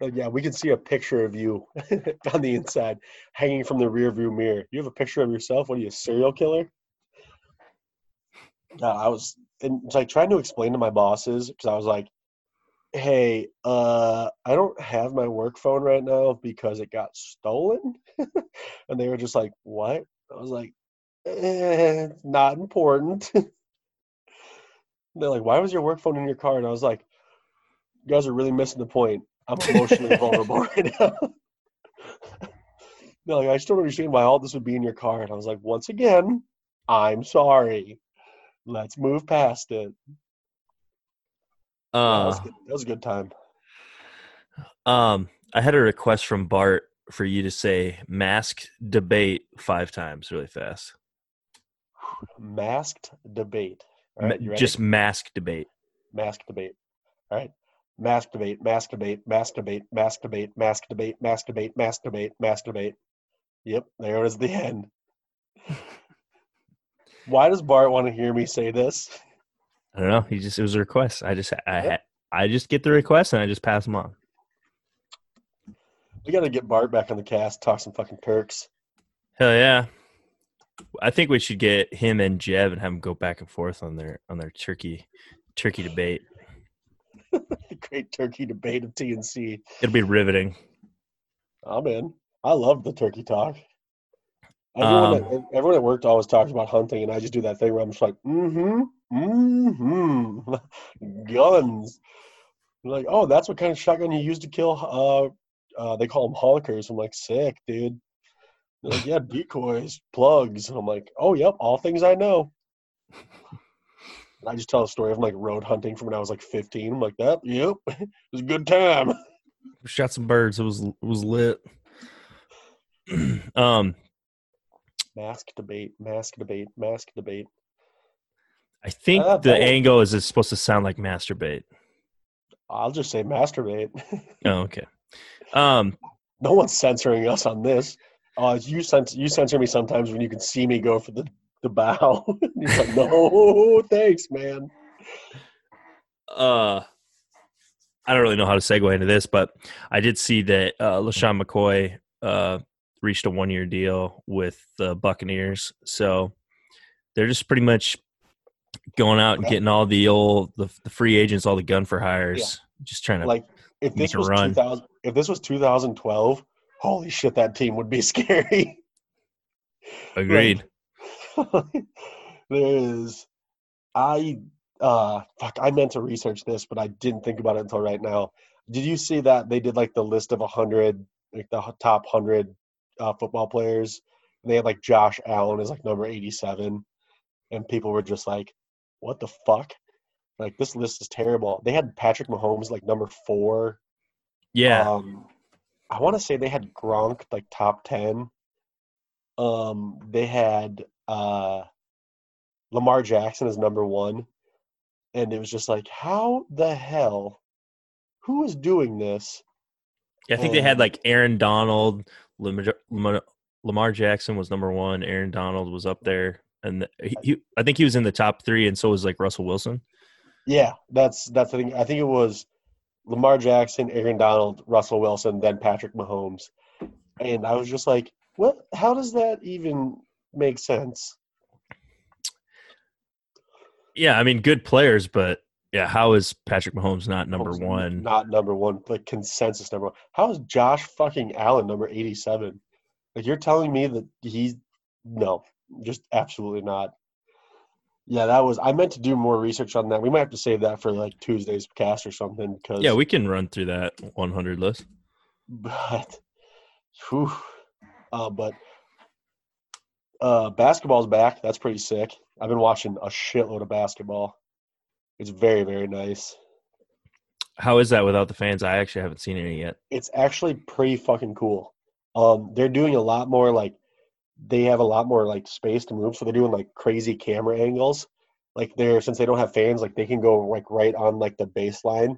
Like, yeah, we can see a picture of you [laughs] on the inside, hanging from the rear view mirror. You have a picture of yourself. What are you, a serial killer? Yeah, I was, and it's like trying to explain to my bosses because I was like, "Hey, uh, I don't have my work phone right now because it got stolen," [laughs] and they were just like, "What?" I was like, eh, "It's not important." [laughs] They're like, "Why was your work phone in your car?" And I was like, "You guys are really missing the point. I'm emotionally [laughs] vulnerable right now." [laughs] They're like, "I just don't understand why all this would be in your car." And I was like, "Once again, I'm sorry. Let's move past it." Yeah, that, was Uh, that was a good time. um, I had a request from Bart for you to say "mask debate" five times really fast. [sighs] Masked debate. Right, just mask debate. mask debate. All right. Mask debate, mask debate, mask debate, mask debate. Yep, there is the end. Why does Bart want to hear me say this? I don't know. He just it was a request. I just I yep. I just get the request and I just pass them on. We got to get Bart back on the cast, talk some fucking Turks. Hell yeah. I think we should get him and Jeb and have them go back and forth on their on their turkey turkey debate. The [laughs] great turkey debate of TNC. It'll be riveting. I'm in. I love the turkey talk. Everyone, Um, at, everyone at work always talks about hunting, and I just do that thing where I'm just like, mm-hmm, mm-hmm, [laughs] guns. They're like, oh, that's what kind of shotgun you use to kill. Uh, uh, they call them hulkers. I'm like, sick, dude. They're like, yeah, [laughs] decoys, plugs. And I'm like, oh, yep, all things I know. And I just tell a story of like road hunting from when I was like 15. I'm like, that, yep, [laughs] it was a good time. [laughs] Shot some birds. It was it was lit. [clears throat] um Mask debate, mask debate, mask debate. I think Uh, the that- angle is it's supposed to sound like masturbate. I'll just say masturbate. [laughs] Oh, okay. Um no one's censoring us on this. Uh, you censor you censor me sometimes when you can see me go for the the bow. [laughs] You're like, no, thanks, man. uh I don't really know how to segue into this, but I did see that uh LeSean McCoy uh reached a one year deal with the Buccaneers. So they're just pretty much going out and getting all the old the, the free agents, all the gun for hires, just trying to Like if this was run. 2000, if this was 2012, holy shit, that team would be [laughs] scary. agreed. [laughs] there is, I uh fuck, I meant to research this, but I didn't think about it until right now. Did you see that they did like the list of hundred, like the top hundred uh, football players? And they had like Josh Allen is like number eighty-seven, and people were just like, "What the fuck?" Like this list is terrible. They had Patrick Mahomes like number four. Yeah. Um, I want to say they had Gronk like top ten. um, they had uh, Lamar Jackson as number one, and it was just like, how the hell? Who is doing this? Yeah, I think they had like Aaron Donald, Lamar, Lamar, Lamar Jackson was number one. Aaron Donald was up there, and he, he, I think he was in the top three, and so was like Russell Wilson. Yeah, that's that's the thing. I think it was Lamar Jackson, Aaron Donald, Russell Wilson, then Patrick Mahomes, and I was just like, what? How does that even make sense? Yeah, I mean, good players, but yeah, how is Patrick Mahomes not number Mahomes one? not number one, like consensus number one. How is Josh fucking Allen number eighty-seven? Like you're telling me that he's no, just absolutely not. Yeah, that was. I meant to do more research on that. We might have to save that for like Tuesday's cast or something. Because Yeah, we can run through that 100 list. [laughs] but whew, uh, but uh, basketball's back. That's pretty sick. I've been watching a shitload of basketball. It's very very nice. How is that without the fans? I actually haven't seen any yet. It's actually pretty fucking cool. Um, they're doing a lot more like they have a lot more like space to move, so they're doing like crazy camera angles. Like they're since they don't have fans, like they can go like right on like the baseline,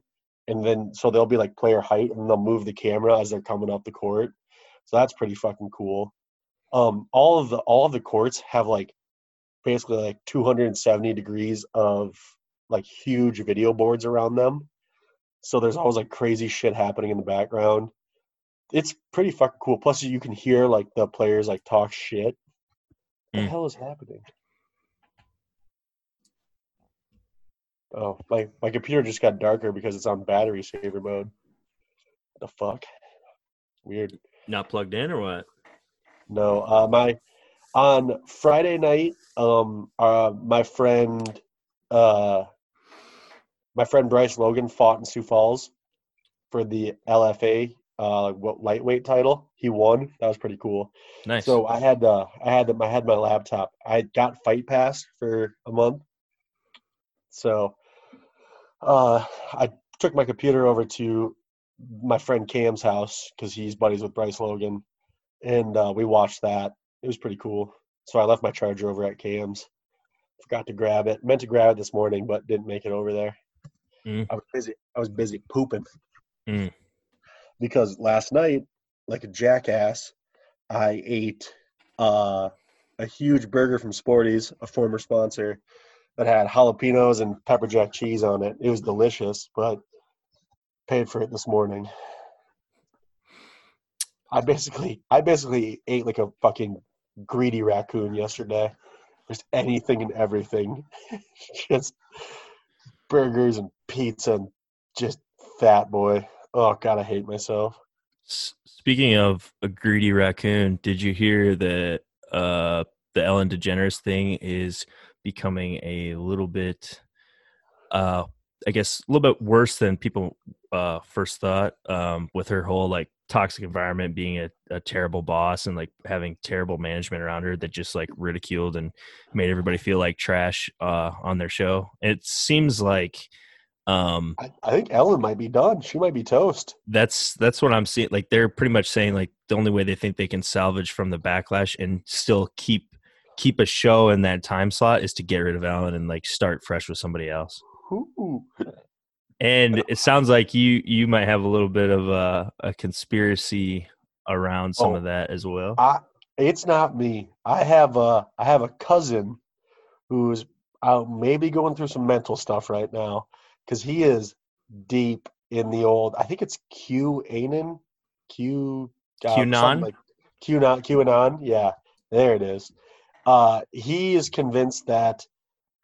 and then so they'll be like player height, and they'll move the camera as they're coming up the court. So that's pretty fucking cool. Um, all of the all of the courts have like basically like 270 degrees of like huge video boards around them. So there's always like crazy shit happening in the background. It's pretty fucking cool. Plus you can hear like the players like talk shit. What Mm. the hell is happening? Oh, my my computer just got darker because it's on battery saver mode. The fuck? Weird. Not plugged in or what? No, uh, my on Friday night, um, uh, my friend, uh, my friend Bryce Logan fought in Sioux Falls for the LFA, uh, what lightweight title. He won. That was pretty cool. Nice. So I had, uh, I had, I had my laptop. I got Fight Pass for a month. So, uh, I took my computer over to my friend Cam's house because he's buddies with Bryce Logan, and uh, we watched that. It was pretty cool. So I left my charger over at Cam's. Forgot to grab it. Meant to grab it this morning, but didn't make it over there. Mm. I was busy. I was busy pooping Mm. because last night, like a jackass, I ate uh, a huge burger from Sporty's, a former sponsor, that had jalapenos and pepper jack cheese on it. It was delicious, but paid for it this morning. I basically, I basically ate like a fucking greedy raccoon yesterday. Just anything and everything, [laughs] just burgers and pizza and just fat boy. Oh god, I hate myself. Speaking of a greedy raccoon, did you hear that uh, the Ellen DeGeneres thing is becoming a little bit, uh, I guess, a little bit worse than people uh, first thought? Um, with her whole like toxic environment, being a, a terrible boss, and like having terrible management around her that just like ridiculed and made everybody feel like trash uh, on their show. It seems like. Um, I, I think Ellen might be done. She might be toast. that's that's what I'm seeing. Like they're pretty much saying like the only way they think they can salvage from the backlash and still keep keep a show in that time slot is to get rid of Ellen and like start fresh with somebody else. Ooh. And it sounds like you you might have a little bit of a, a conspiracy around some Oh. of that as well. I it's not me. I have a I have a cousin who's out maybe going through some mental stuff right now because he is deep in the old. I think it's Q Anon, Q uh, QAnon? like QAnon, QAnon. Yeah, there it is. Uh, he is convinced that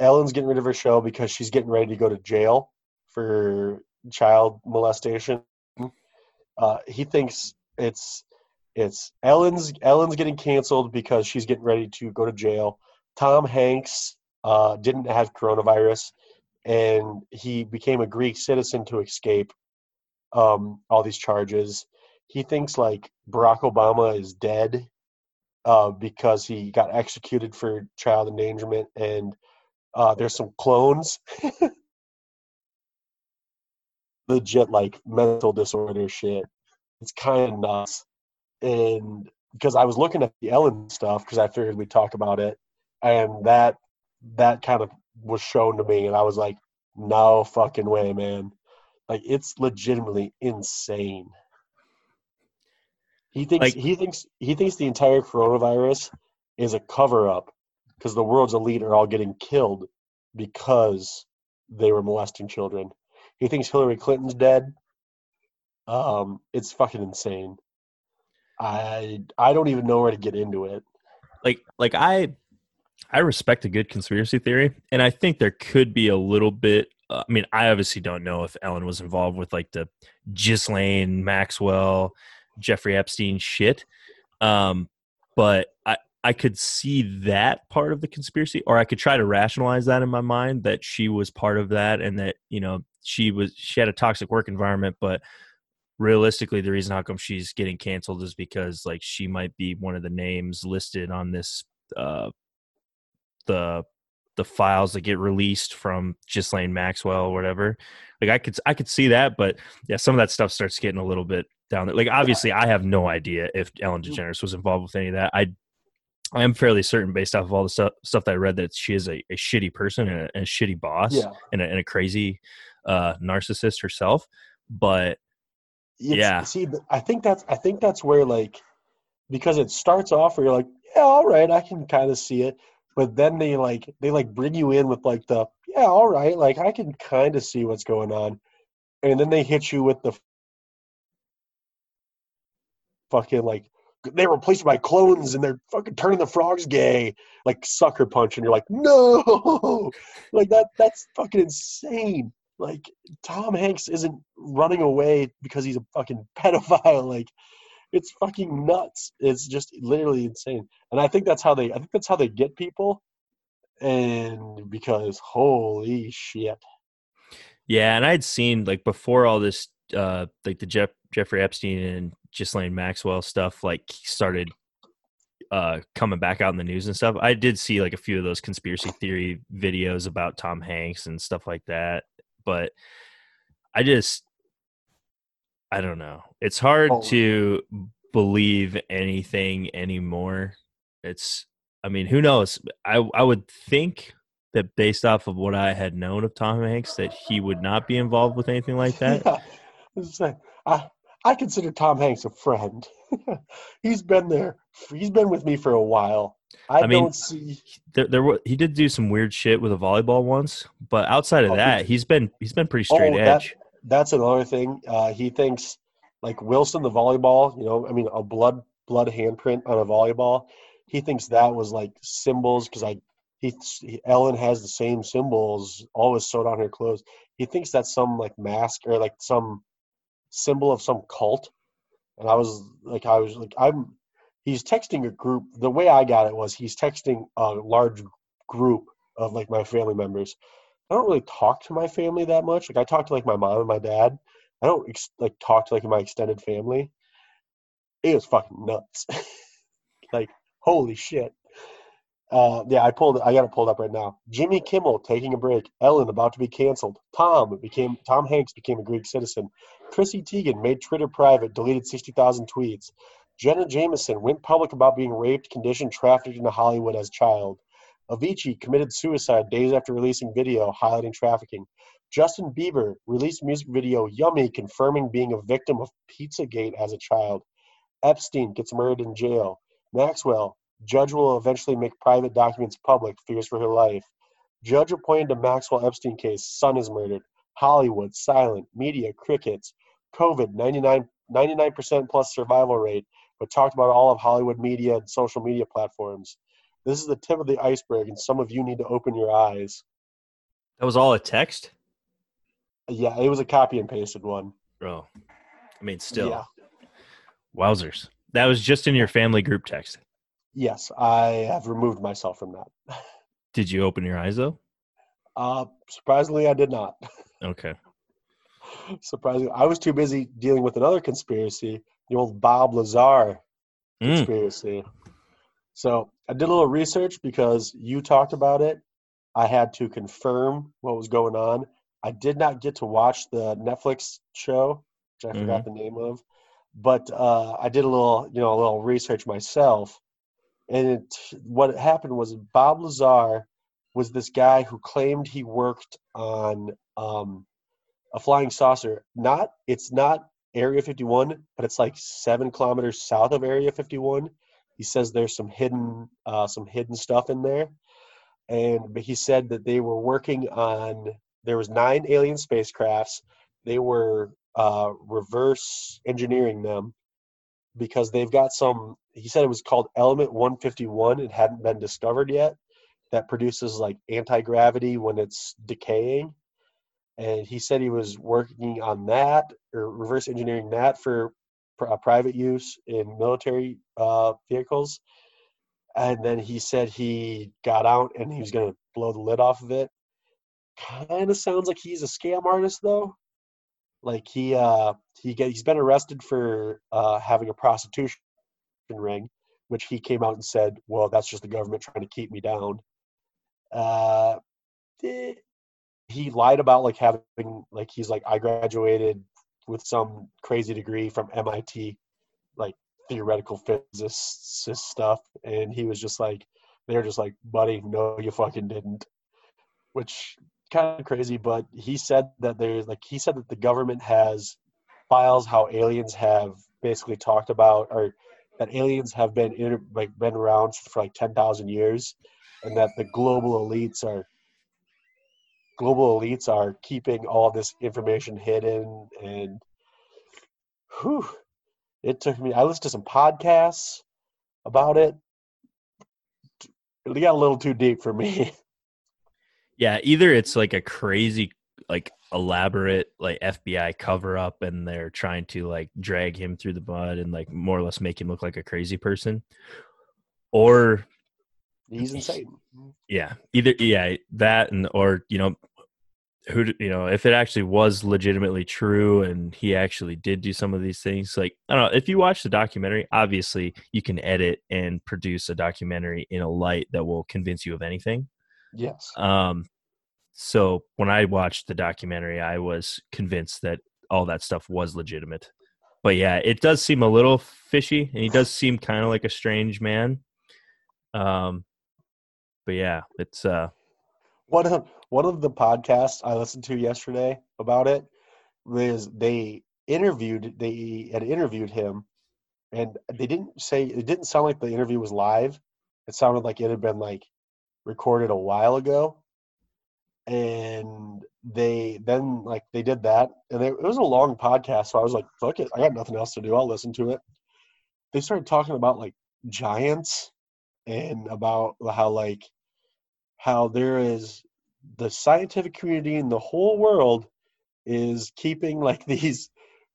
Ellen's getting rid of her show because she's getting ready to go to jail for child molestation. Uh, he thinks it's it's Ellen's Ellen's getting canceled because she's getting ready to go to jail. Tom Hanks uh, didn't have coronavirus, and he became a Greek citizen to escape um, all these charges. He thinks like Barack Obama is dead uh, because he got executed for child endangerment, and uh, there's some clones. [laughs] Legit like mental disorder shit. It's kind of nuts and because I was looking at the Ellen stuff because I figured we'd talk about it, and that that kind of was shown to me, and I was like, no fucking way, man. Like it's legitimately insane. He thinks Like- he thinks he thinks the entire coronavirus is a cover up because the world's elite are all getting killed because they were molesting children. He thinks Hillary Clinton's dead. Um, it's fucking insane. I I don't even know where to get into it. like like I I respect a good conspiracy theory, and I think there could be a little bit. Uh, I mean, I obviously don't know if Ellen was involved with like the Ghislaine Maxwell, Jeffrey Epstein shit, um, but I I could see that part of the conspiracy, or I could try to rationalize that in my mind that she was part of that, and that you know she was she had a toxic work environment, but realistically the reason how come she's getting canceled is because like she might be one of the names listed on this uh the the files that get released from Ghislaine Maxwell or whatever. Like I could I could see that, but yeah, some of that stuff starts getting a little bit down there. Like obviously I have no idea if Ellen DeGeneres was involved with any of that. I I am fairly certain based off of all the stuff stuff that I read that she is a, a shitty person and a, and a shitty boss Yeah. and, a, and a crazy uh narcissist herself. But It's- Yeah. See, I think that's I think that's where like because it starts off where you're like, yeah, all right, I can kind of see it, but then they like they like bring you in with like the yeah, all right, like I can kind of see what's going on, and then they hit you with the fucking like they replaced by clones and they're fucking turning the frogs gay, like sucker punch, and you're like, no, [laughs] like that that's fucking insane. Like Tom Hanks isn't running away because he's a fucking [laughs] pedophile. Like it's fucking nuts. It's just literally insane. And I think that's how they I think that's how they get people. And because holy shit. Yeah, and I'd seen like before all this, uh, like the Jeff Jeffrey Epstein and Ghislaine Maxwell stuff, like started uh coming back out in the news and stuff. I did see like a few of those conspiracy theory videos about Tom Hanks and stuff like that, but I just I don't know. It's hard Oh. to believe anything anymore. It's I mean, who knows? I I would think that based off of what I had known of Tom Hanks, that he would not be involved with anything like that. [laughs] Yeah. It's I I consider Tom Hanks a friend. [laughs] he's been there. He's been with me for a while. I, I mean, don't see. There, there wa- he did do some weird shit with a volleyball once, but outside of Oh, that, he's been he's been pretty straight Oh, that- edge. That's another thing. Uh, he thinks like Wilson, the volleyball. You know, I mean, a blood blood handprint on a volleyball. He thinks that was like symbols because I he, he Ellen has the same symbols always sewed on her clothes. He thinks that's some like mask or like some symbol of some cult. And I was like, I was like, I'm. He's texting a group. The way I got it was he's texting a large group of like my family members. I don't really talk to my family that much. Like I talk to like my mom and my dad. I don't ex- like talk to like my extended family. It was fucking nuts. [laughs] like holy shit. Uh, yeah, I pulled. I got it pulled up right now. Jimmy Kimmel taking a break. Ellen about to be canceled. Tom became Tom Hanks became a Greek citizen. Chrissy Teigen made Twitter private, deleted sixty thousand tweets. Jenna Jameson went public about being raped, conditioned, trafficked into Hollywood as child. Avicii committed suicide days after releasing video highlighting trafficking. Justin Bieber released music video Yummy confirming being a victim of Pizzagate as a child. Epstein gets murdered in jail. Maxwell, judge will eventually make private documents public, fears for her life. Judge appointed to Maxwell Epstein case, son is murdered. Hollywood, silent, media, crickets. COVID, 99, 99% plus survival rate, but talked about all of Hollywood media and social media platforms. This is the tip of the iceberg, and some of you need to open your eyes. That was all a text. Yeah, it was a copy and pasted one. Oh, I mean, still, Yeah. wowzers. That was just in your family group text. Yes, I have removed myself from that. [laughs] Did you open your eyes though? Uh, surprisingly, I did not. [laughs] Okay. surprisingly, I was too busy dealing with another conspiracy, the old Bob Lazar Mm. conspiracy. So I did a little research because you talked about it. I had to confirm what was going on. I did not get to watch the Netflix show, which I forgot the name of. but uh, I did a little, you know, a little research myself, and it, what happened was Bob Lazar was this guy who claimed he worked on um, a flying saucer. Not, it's not Area 51, but it's like seven kilometers south of Area 51. He says there's some hidden, uh, some hidden stuff in there, and but he said that they were working on. There was nine alien spacecrafts. They were uh, reverse engineering them because they've got some. He said it was called Element 151. It hadn't been discovered yet. That produces like anti gravity when it's decaying. And he said he was working on that or reverse engineering that for pr- uh, private use in military uh, vehicles. And then he said he got out and he was going to blow the lid off of it. Kind of sounds like he's a scam artist though like he uh he get he's been arrested for uh having a prostitution ring which he came out and said well that's just the government trying to keep me down. Uh eh, he lied about like having like he's like i graduated with some crazy degree from mit like theoretical physics stuff and he was just like they're just like buddy no you fucking didn't which kind of crazy, but he said that there's like he said that the government has files how aliens have basically talked about or that aliens have been like been around for like 10,000 years and that the global elites are global elites are keeping all this information hidden and whew, it took me I listened to some podcasts about it. It got a little too deep for me. [laughs] Yeah, either it's like a crazy, like elaborate, like FBI cover up, and they're trying to like drag him through the mud and like more or less make him look like a crazy person, or he's insane. Yeah, either yeah that and or you know who you know if it actually was legitimately true and he actually did do some of these things like i don't know if you watch the documentary obviously you can edit and produce a documentary in a light that will convince you of anything. Yes. Um, so when I watched the documentary, I was convinced that all that stuff was legitimate. But yeah, it does seem a little fishy, and he does seem kind of like a strange man. Um, but yeah, it's uh, one of one of the podcasts I listened to yesterday about it was they interviewed they had interviewed him and they didn't say it didn't sound like the interview was live it sounded like it had been like recorded a while ago and they then like they did that and they, it was a long podcast so i was like fuck it i got nothing else to do i'll listen to it. They started talking about like giants and about how like how there is the scientific community in the whole world is keeping like [laughs] these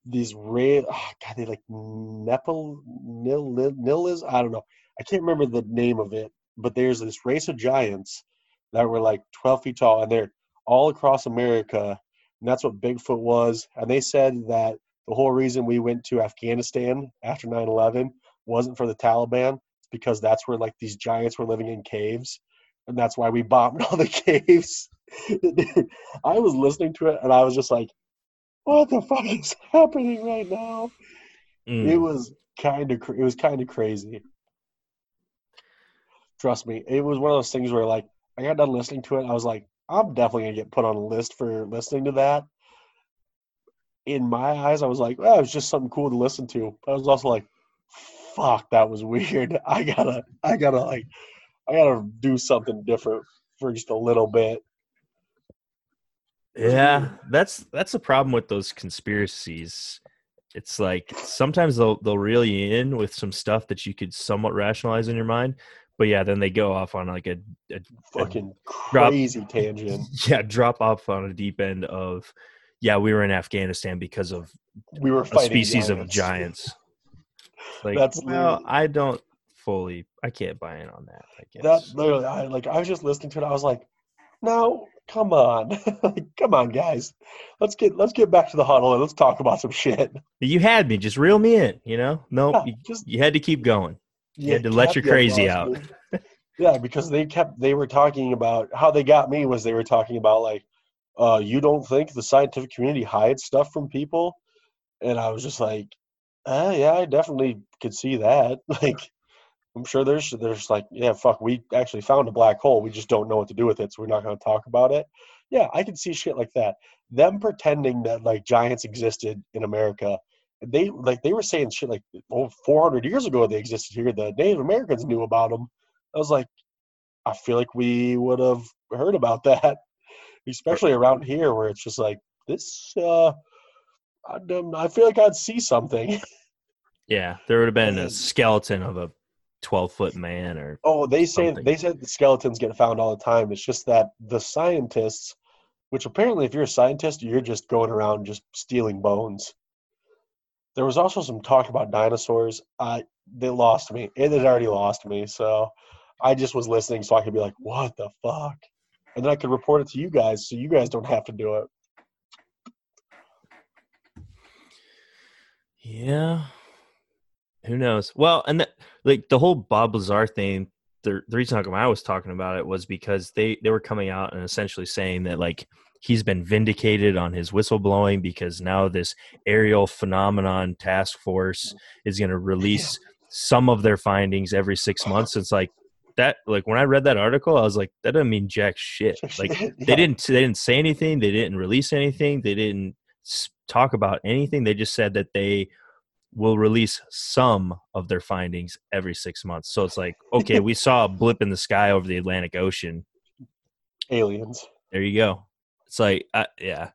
these rare oh, god they like nepal nil nil nil is i don't know i can't remember the name of it but there's this race of giants that were like 12 feet tall and they're all across america and that's what bigfoot was and they said that the whole reason we went to afghanistan after 9-11 wasn't for the taliban. It's because that's where like these giants were living in caves and that's why we bombed [laughs] all the caves. Dude, [laughs] i was listening to it and i was just like what the fuck is happening right now? Mm, it was kind of it was kind of crazy. Trust me it was one of those things where like i got done listening to it i was like i'm definitely gonna get put on a list for listening to that. In my eyes i was like well it was just something cool to listen to but i was also like fuck that was [laughs] weird. I gotta i gotta like i gotta do something different for just a little bit. Yeah, that's that's the problem with those conspiracies. It's like sometimes they'll they'll reel you in with some stuff that you could somewhat rationalize in your mind, but yeah, then they go off on like a, a fucking drop- crazy tangent [laughs] yeah drop off on a deep end of yeah we were in afghanistan because of we were a species of giants [laughs] like That's well i don't fully i can't buy in on that i guess That literally, I like. I was just listening to it. I was like, "No, come on, [laughs] Like, come on, guys. Let's get let's get back to the huddle and let's talk about some shit." you had me just reel me in you know no Yeah, you, just you had to keep going You had to let your crazy out. [laughs] yeah, because they kept they were talking about how they got me was they were talking about like, uh, you don't think the scientific community hides stuff from people, and I was just like, Uh, yeah, I definitely could see that. [laughs] Like, I'm sure there's there's like, yeah, fuck, we actually found a black hole. We just don't know what to do with it, so we're not going to talk about it. Yeah, I can see shit like that. Them pretending that like giants existed in America. They like they were saying shit like, oh, 400 years ago they existed here. The Native Americans knew about them. I was like, I feel like we would have heard about [laughs] that, especially around here where it's just like this. uh I, don't- I feel like I'd see something. [laughs] Yeah, there would have been a skeleton of a 12 foot man or Oh, they say Something. they said the skeletons get found all the time. It's just that the scientists, which apparently, if you're a scientist, you're just going around just stealing bones. There was also some talk about dinosaurs. I they lost me. It had already lost me, so I just was listening so I could be like, "What the fuck," and then I could report it to you guys, so you guys don't have to do it. Yeah. Who knows? Well, and the, like the whole Bob Lazar thing, the, the reason I was talking about it was because they they were coming out and essentially saying that like he's been vindicated on his whistleblowing because now this aerial phenomenon task force is going to release some of their findings every six months. It's like that. Like when I read that article, I was like, that doesn't mean jack shit. Like they didn't they didn't say anything they didn't release anything they didn't talk about anything they just said that they will release some of their findings every six months so it's like okay we saw a blip in the sky over the atlantic ocean aliens. there you go it's like uh, yeah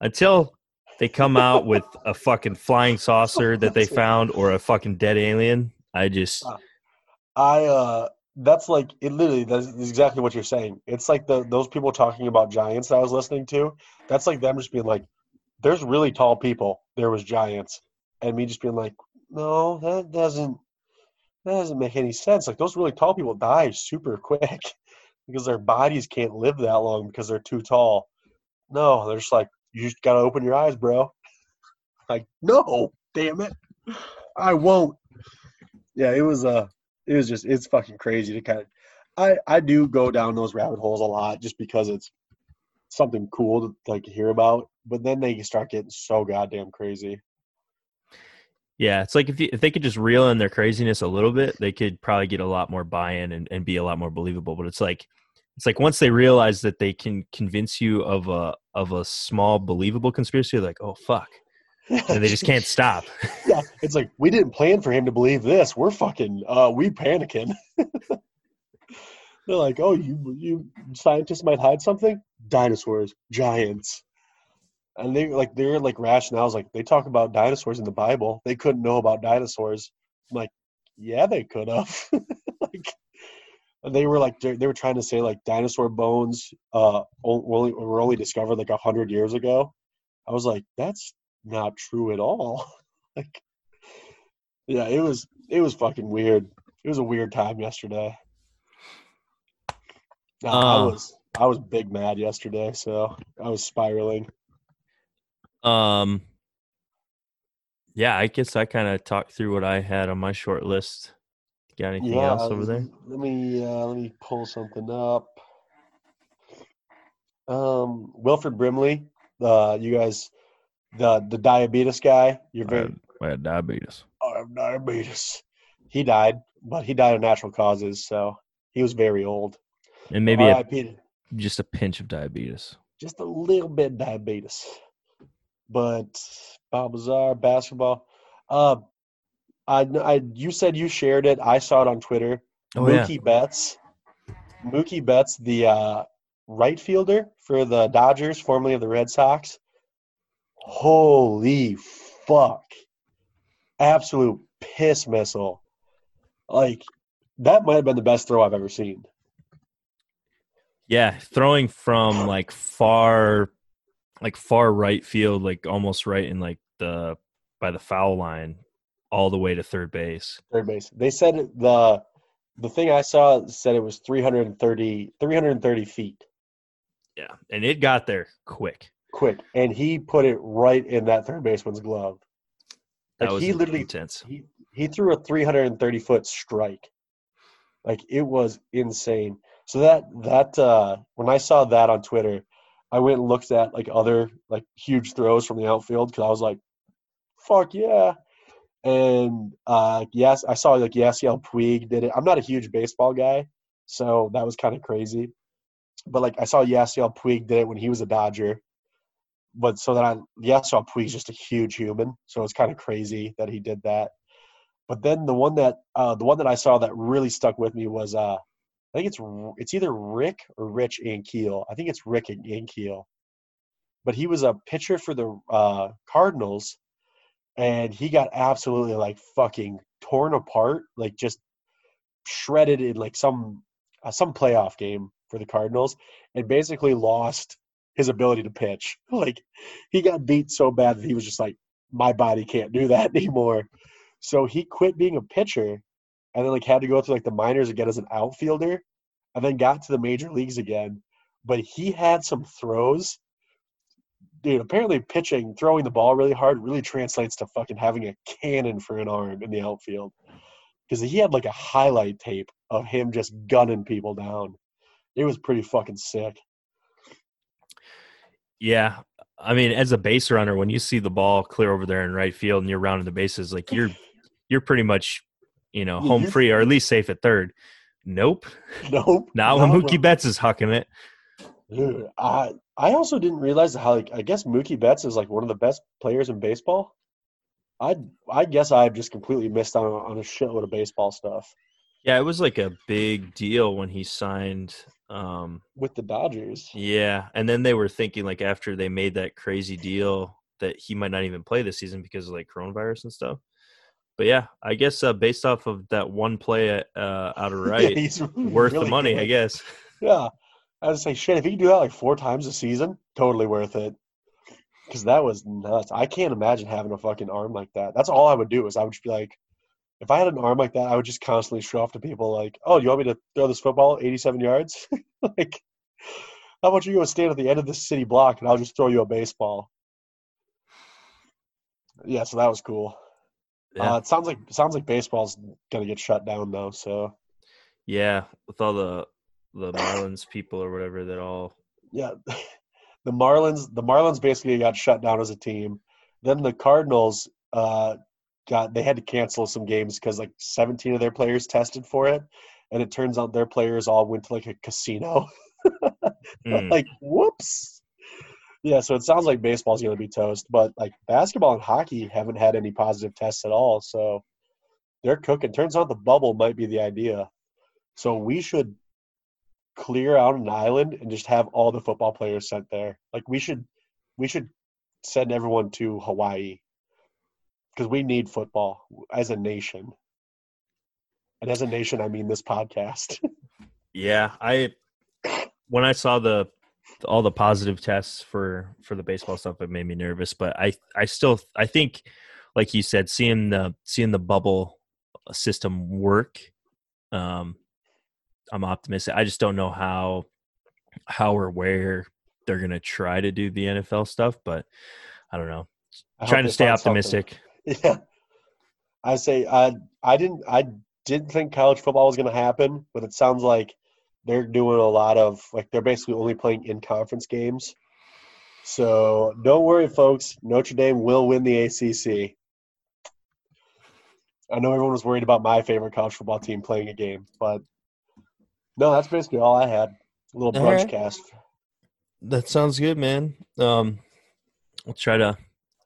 until they come out with [laughs] a fucking flying saucer that they found or a fucking dead alien i just I uh that's like it literally that's exactly what you're saying. It's like the those people talking about giants that I was listening to. That's like them just being like, There's really tall people. There was giants. And me just being like, No, that doesn't that doesn't make any sense. Like those really tall people die super quick [laughs] because their bodies can't live that long because they're too tall. No, they're just like, you just gotta open your eyes, bro. [laughs] Like, no, damn it. I won't. Yeah, it was uh it was just it's fucking crazy to kind of I I do go down those rabbit holes a lot just because it's something cool to like hear about, but then they start getting so goddamn crazy. Yeah, it's like if you, if they could just reel in their craziness a little bit, they could probably get a lot more buy-in and, and be a lot more believable. But it's like it's like once they realize that they can convince you of a of a small believable conspiracy, they're like, oh fuck, and they just can't stop. [laughs] yeah, it's like we didn't plan for him to believe this. We're fucking uh we panicking. [laughs] They're like, "Oh, you you scientists might hide something? Dinosaurs, giants." And they like they're like rationales like they talk about dinosaurs in the Bible. They couldn't know about dinosaurs. I'm like, "Yeah, they could have." [laughs] like and they were like they were trying to say like dinosaur bones uh only were only discovered like a hundred years ago. I was like, that's not true at all. [laughs] like, yeah, it was it was fucking weird. It was a weird time yesterday. No, I Uh. was I was big mad yesterday, so I was spiraling. Um, yeah, I guess I kind of talked through what I had on my short list. Got anything yeah, else over there? Let me uh, let me pull something up. Um, Wilford Brimley, uh, you guys, the the diabetes guy. You're very I had diabetes. I have diabetes. He died, but he died of natural causes, so he was very old. And maybe a, just a pinch of diabetes. just a little bit diabetes. But Bob Lazar, basketball. Uh, I, I, you said you shared it. I saw it on Twitter. Oh yeah, Mookie Betts. Mookie Betts, the uh, right fielder for the Dodgers, formerly of the Red Sox. Holy fuck. Absolute piss missile. Like, that might have been the best throw I've ever seen. yeah, throwing from like far, like far right field, like almost right in like the by the foul line, all the way to third base. third base. They said the the thing I saw said it was 330, 330 feet Yeah, and it got there quick. quick, and he put it right in that third baseman's glove. That was he literally intense. he he threw a 330 foot strike. Like it was insane. So that that uh when I saw that on Twitter, I went and looked at like other like huge throws from the outfield because I was like, fuck yeah. And uh, yes, I saw like Yasiel Puig did it. I'm not a huge baseball guy, so that was kind of crazy. But like I saw Yasiel Puig did it when he was a Dodger. But so that I Yasiel Puig's just a huge human, so it's kind of crazy that he did that. But then the one that uh, the one that I saw that really stuck with me was uh, I think it's it's either Rick or Rich Ankiel. I think it's Rick Ankiel. But he was a pitcher for the uh, Cardinals, and he got absolutely like fucking torn apart, like just shredded in like some uh, some playoff game for the Cardinals, and basically lost his ability to pitch. [laughs] Like he got beat so bad that he was just like, my body can't do that [laughs] anymore. So he quit being a pitcher and then like had to go through like the minors again as an outfielder and then got to the major leagues again. But he had some throws. Dude, apparently pitching, throwing the ball really hard really translates to fucking having a cannon for an arm in the outfield. Because he had like a highlight tape of him just gunning people down. It was pretty fucking sick. Yeah. I mean, as a base runner, when you see the ball clear over there in right field and you're rounding the bases, like you're you're pretty much, you know, home you're- free or at least safe at third. Nope. [laughs] Nope. [laughs] now when Mookie Betts is hucking it. Dude, I I also didn't realize how like I guess Mookie Betts is like one of the best players in baseball. I I guess I've just completely missed out on, on a shitload of baseball stuff Yeah, it was like a big deal when he signed. Um, with the Dodgers. yeah, and then they were thinking like after they made that crazy deal that he might not even play this season because of like coronavirus and stuff. But yeah, I guess uh, based off of that one play uh, out of [laughs] Yeah, right, he's worth the really money, I guess. [laughs] Yeah, I would say shit. If he can do that like four times a season, totally worth it. Because that was nuts. I can't imagine having a fucking arm like that. That's all I would do is I would just be like, if I had an arm like that, I would just constantly show off to people like, oh, you want me to throw this football 87 yards? [laughs] like, how about you go stand at the end of this city block and I'll just throw you a baseball? Yeah, so that was cool. Yeah. Uh, it sounds like sounds like baseball's gonna get shut down though. So Yeah, with all the the Marlins people or whatever that all yeah, [laughs] the Marlins the Marlins basically got shut down as a team. Then the Cardinals uh, got they had to cancel some games because like 17 of their players tested for it, and it turns out their players all went to like a casino. [laughs] Mm. like whoops. Yeah, so it sounds like baseball's going to be toast, but like basketball and hockey haven't had any positive tests at all, so they're cooking. Turns out the bubble might be the idea. So we should clear out an island and just have all the football players sent there. Like we should we should send everyone to Hawaii because we need football as a nation. And as a nation, I mean this podcast. [laughs] Yeah, I when I saw the all the positive tests for for the baseball stuff, it made me nervous. But I I still I think, like you said, seeing the seeing the bubble system work, um, I'm optimistic. I just don't know how how or where they're gonna try to do the NFL stuff, but I don't know. I Trying to stay find something. optimistic. [laughs] Yeah. I say I I didn't I didn't think college football was gonna happen, but it sounds like they're doing a lot of like they're basically only playing in conference games. So don't worry, folks. Notre Dame will win the ACC. I know everyone was worried about my favorite college football team playing a game, but no, that's basically all I had. A little brunch right. cast. That sounds good, man. Um, we'll try to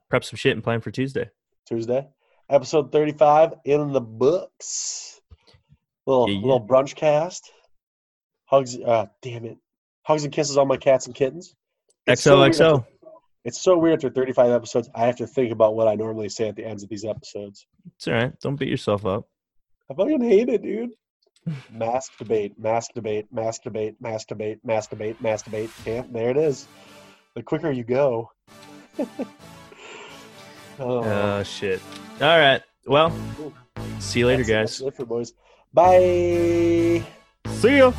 prep some shit and plan for Tuesday. Tuesday. Episode 35 in the books. Little Yeah, yeah. little brunch cast. Hugs uh damn it. Hugs and kisses all my cats and kittens. It's so XOXO. after- It's so weird after 35 episodes. I have to think about what I normally say at the ends of these episodes. It's all right. Don't beat yourself up. I fucking hate it, dude. Mask debate, mask debate, mask debate, mask debate, mask debate, mask debate. Damn, there it is. The quicker you go. [laughs] oh. Oh shit. All right. Well, see you later, That's- guys. That's it for boys. Bye. See ya.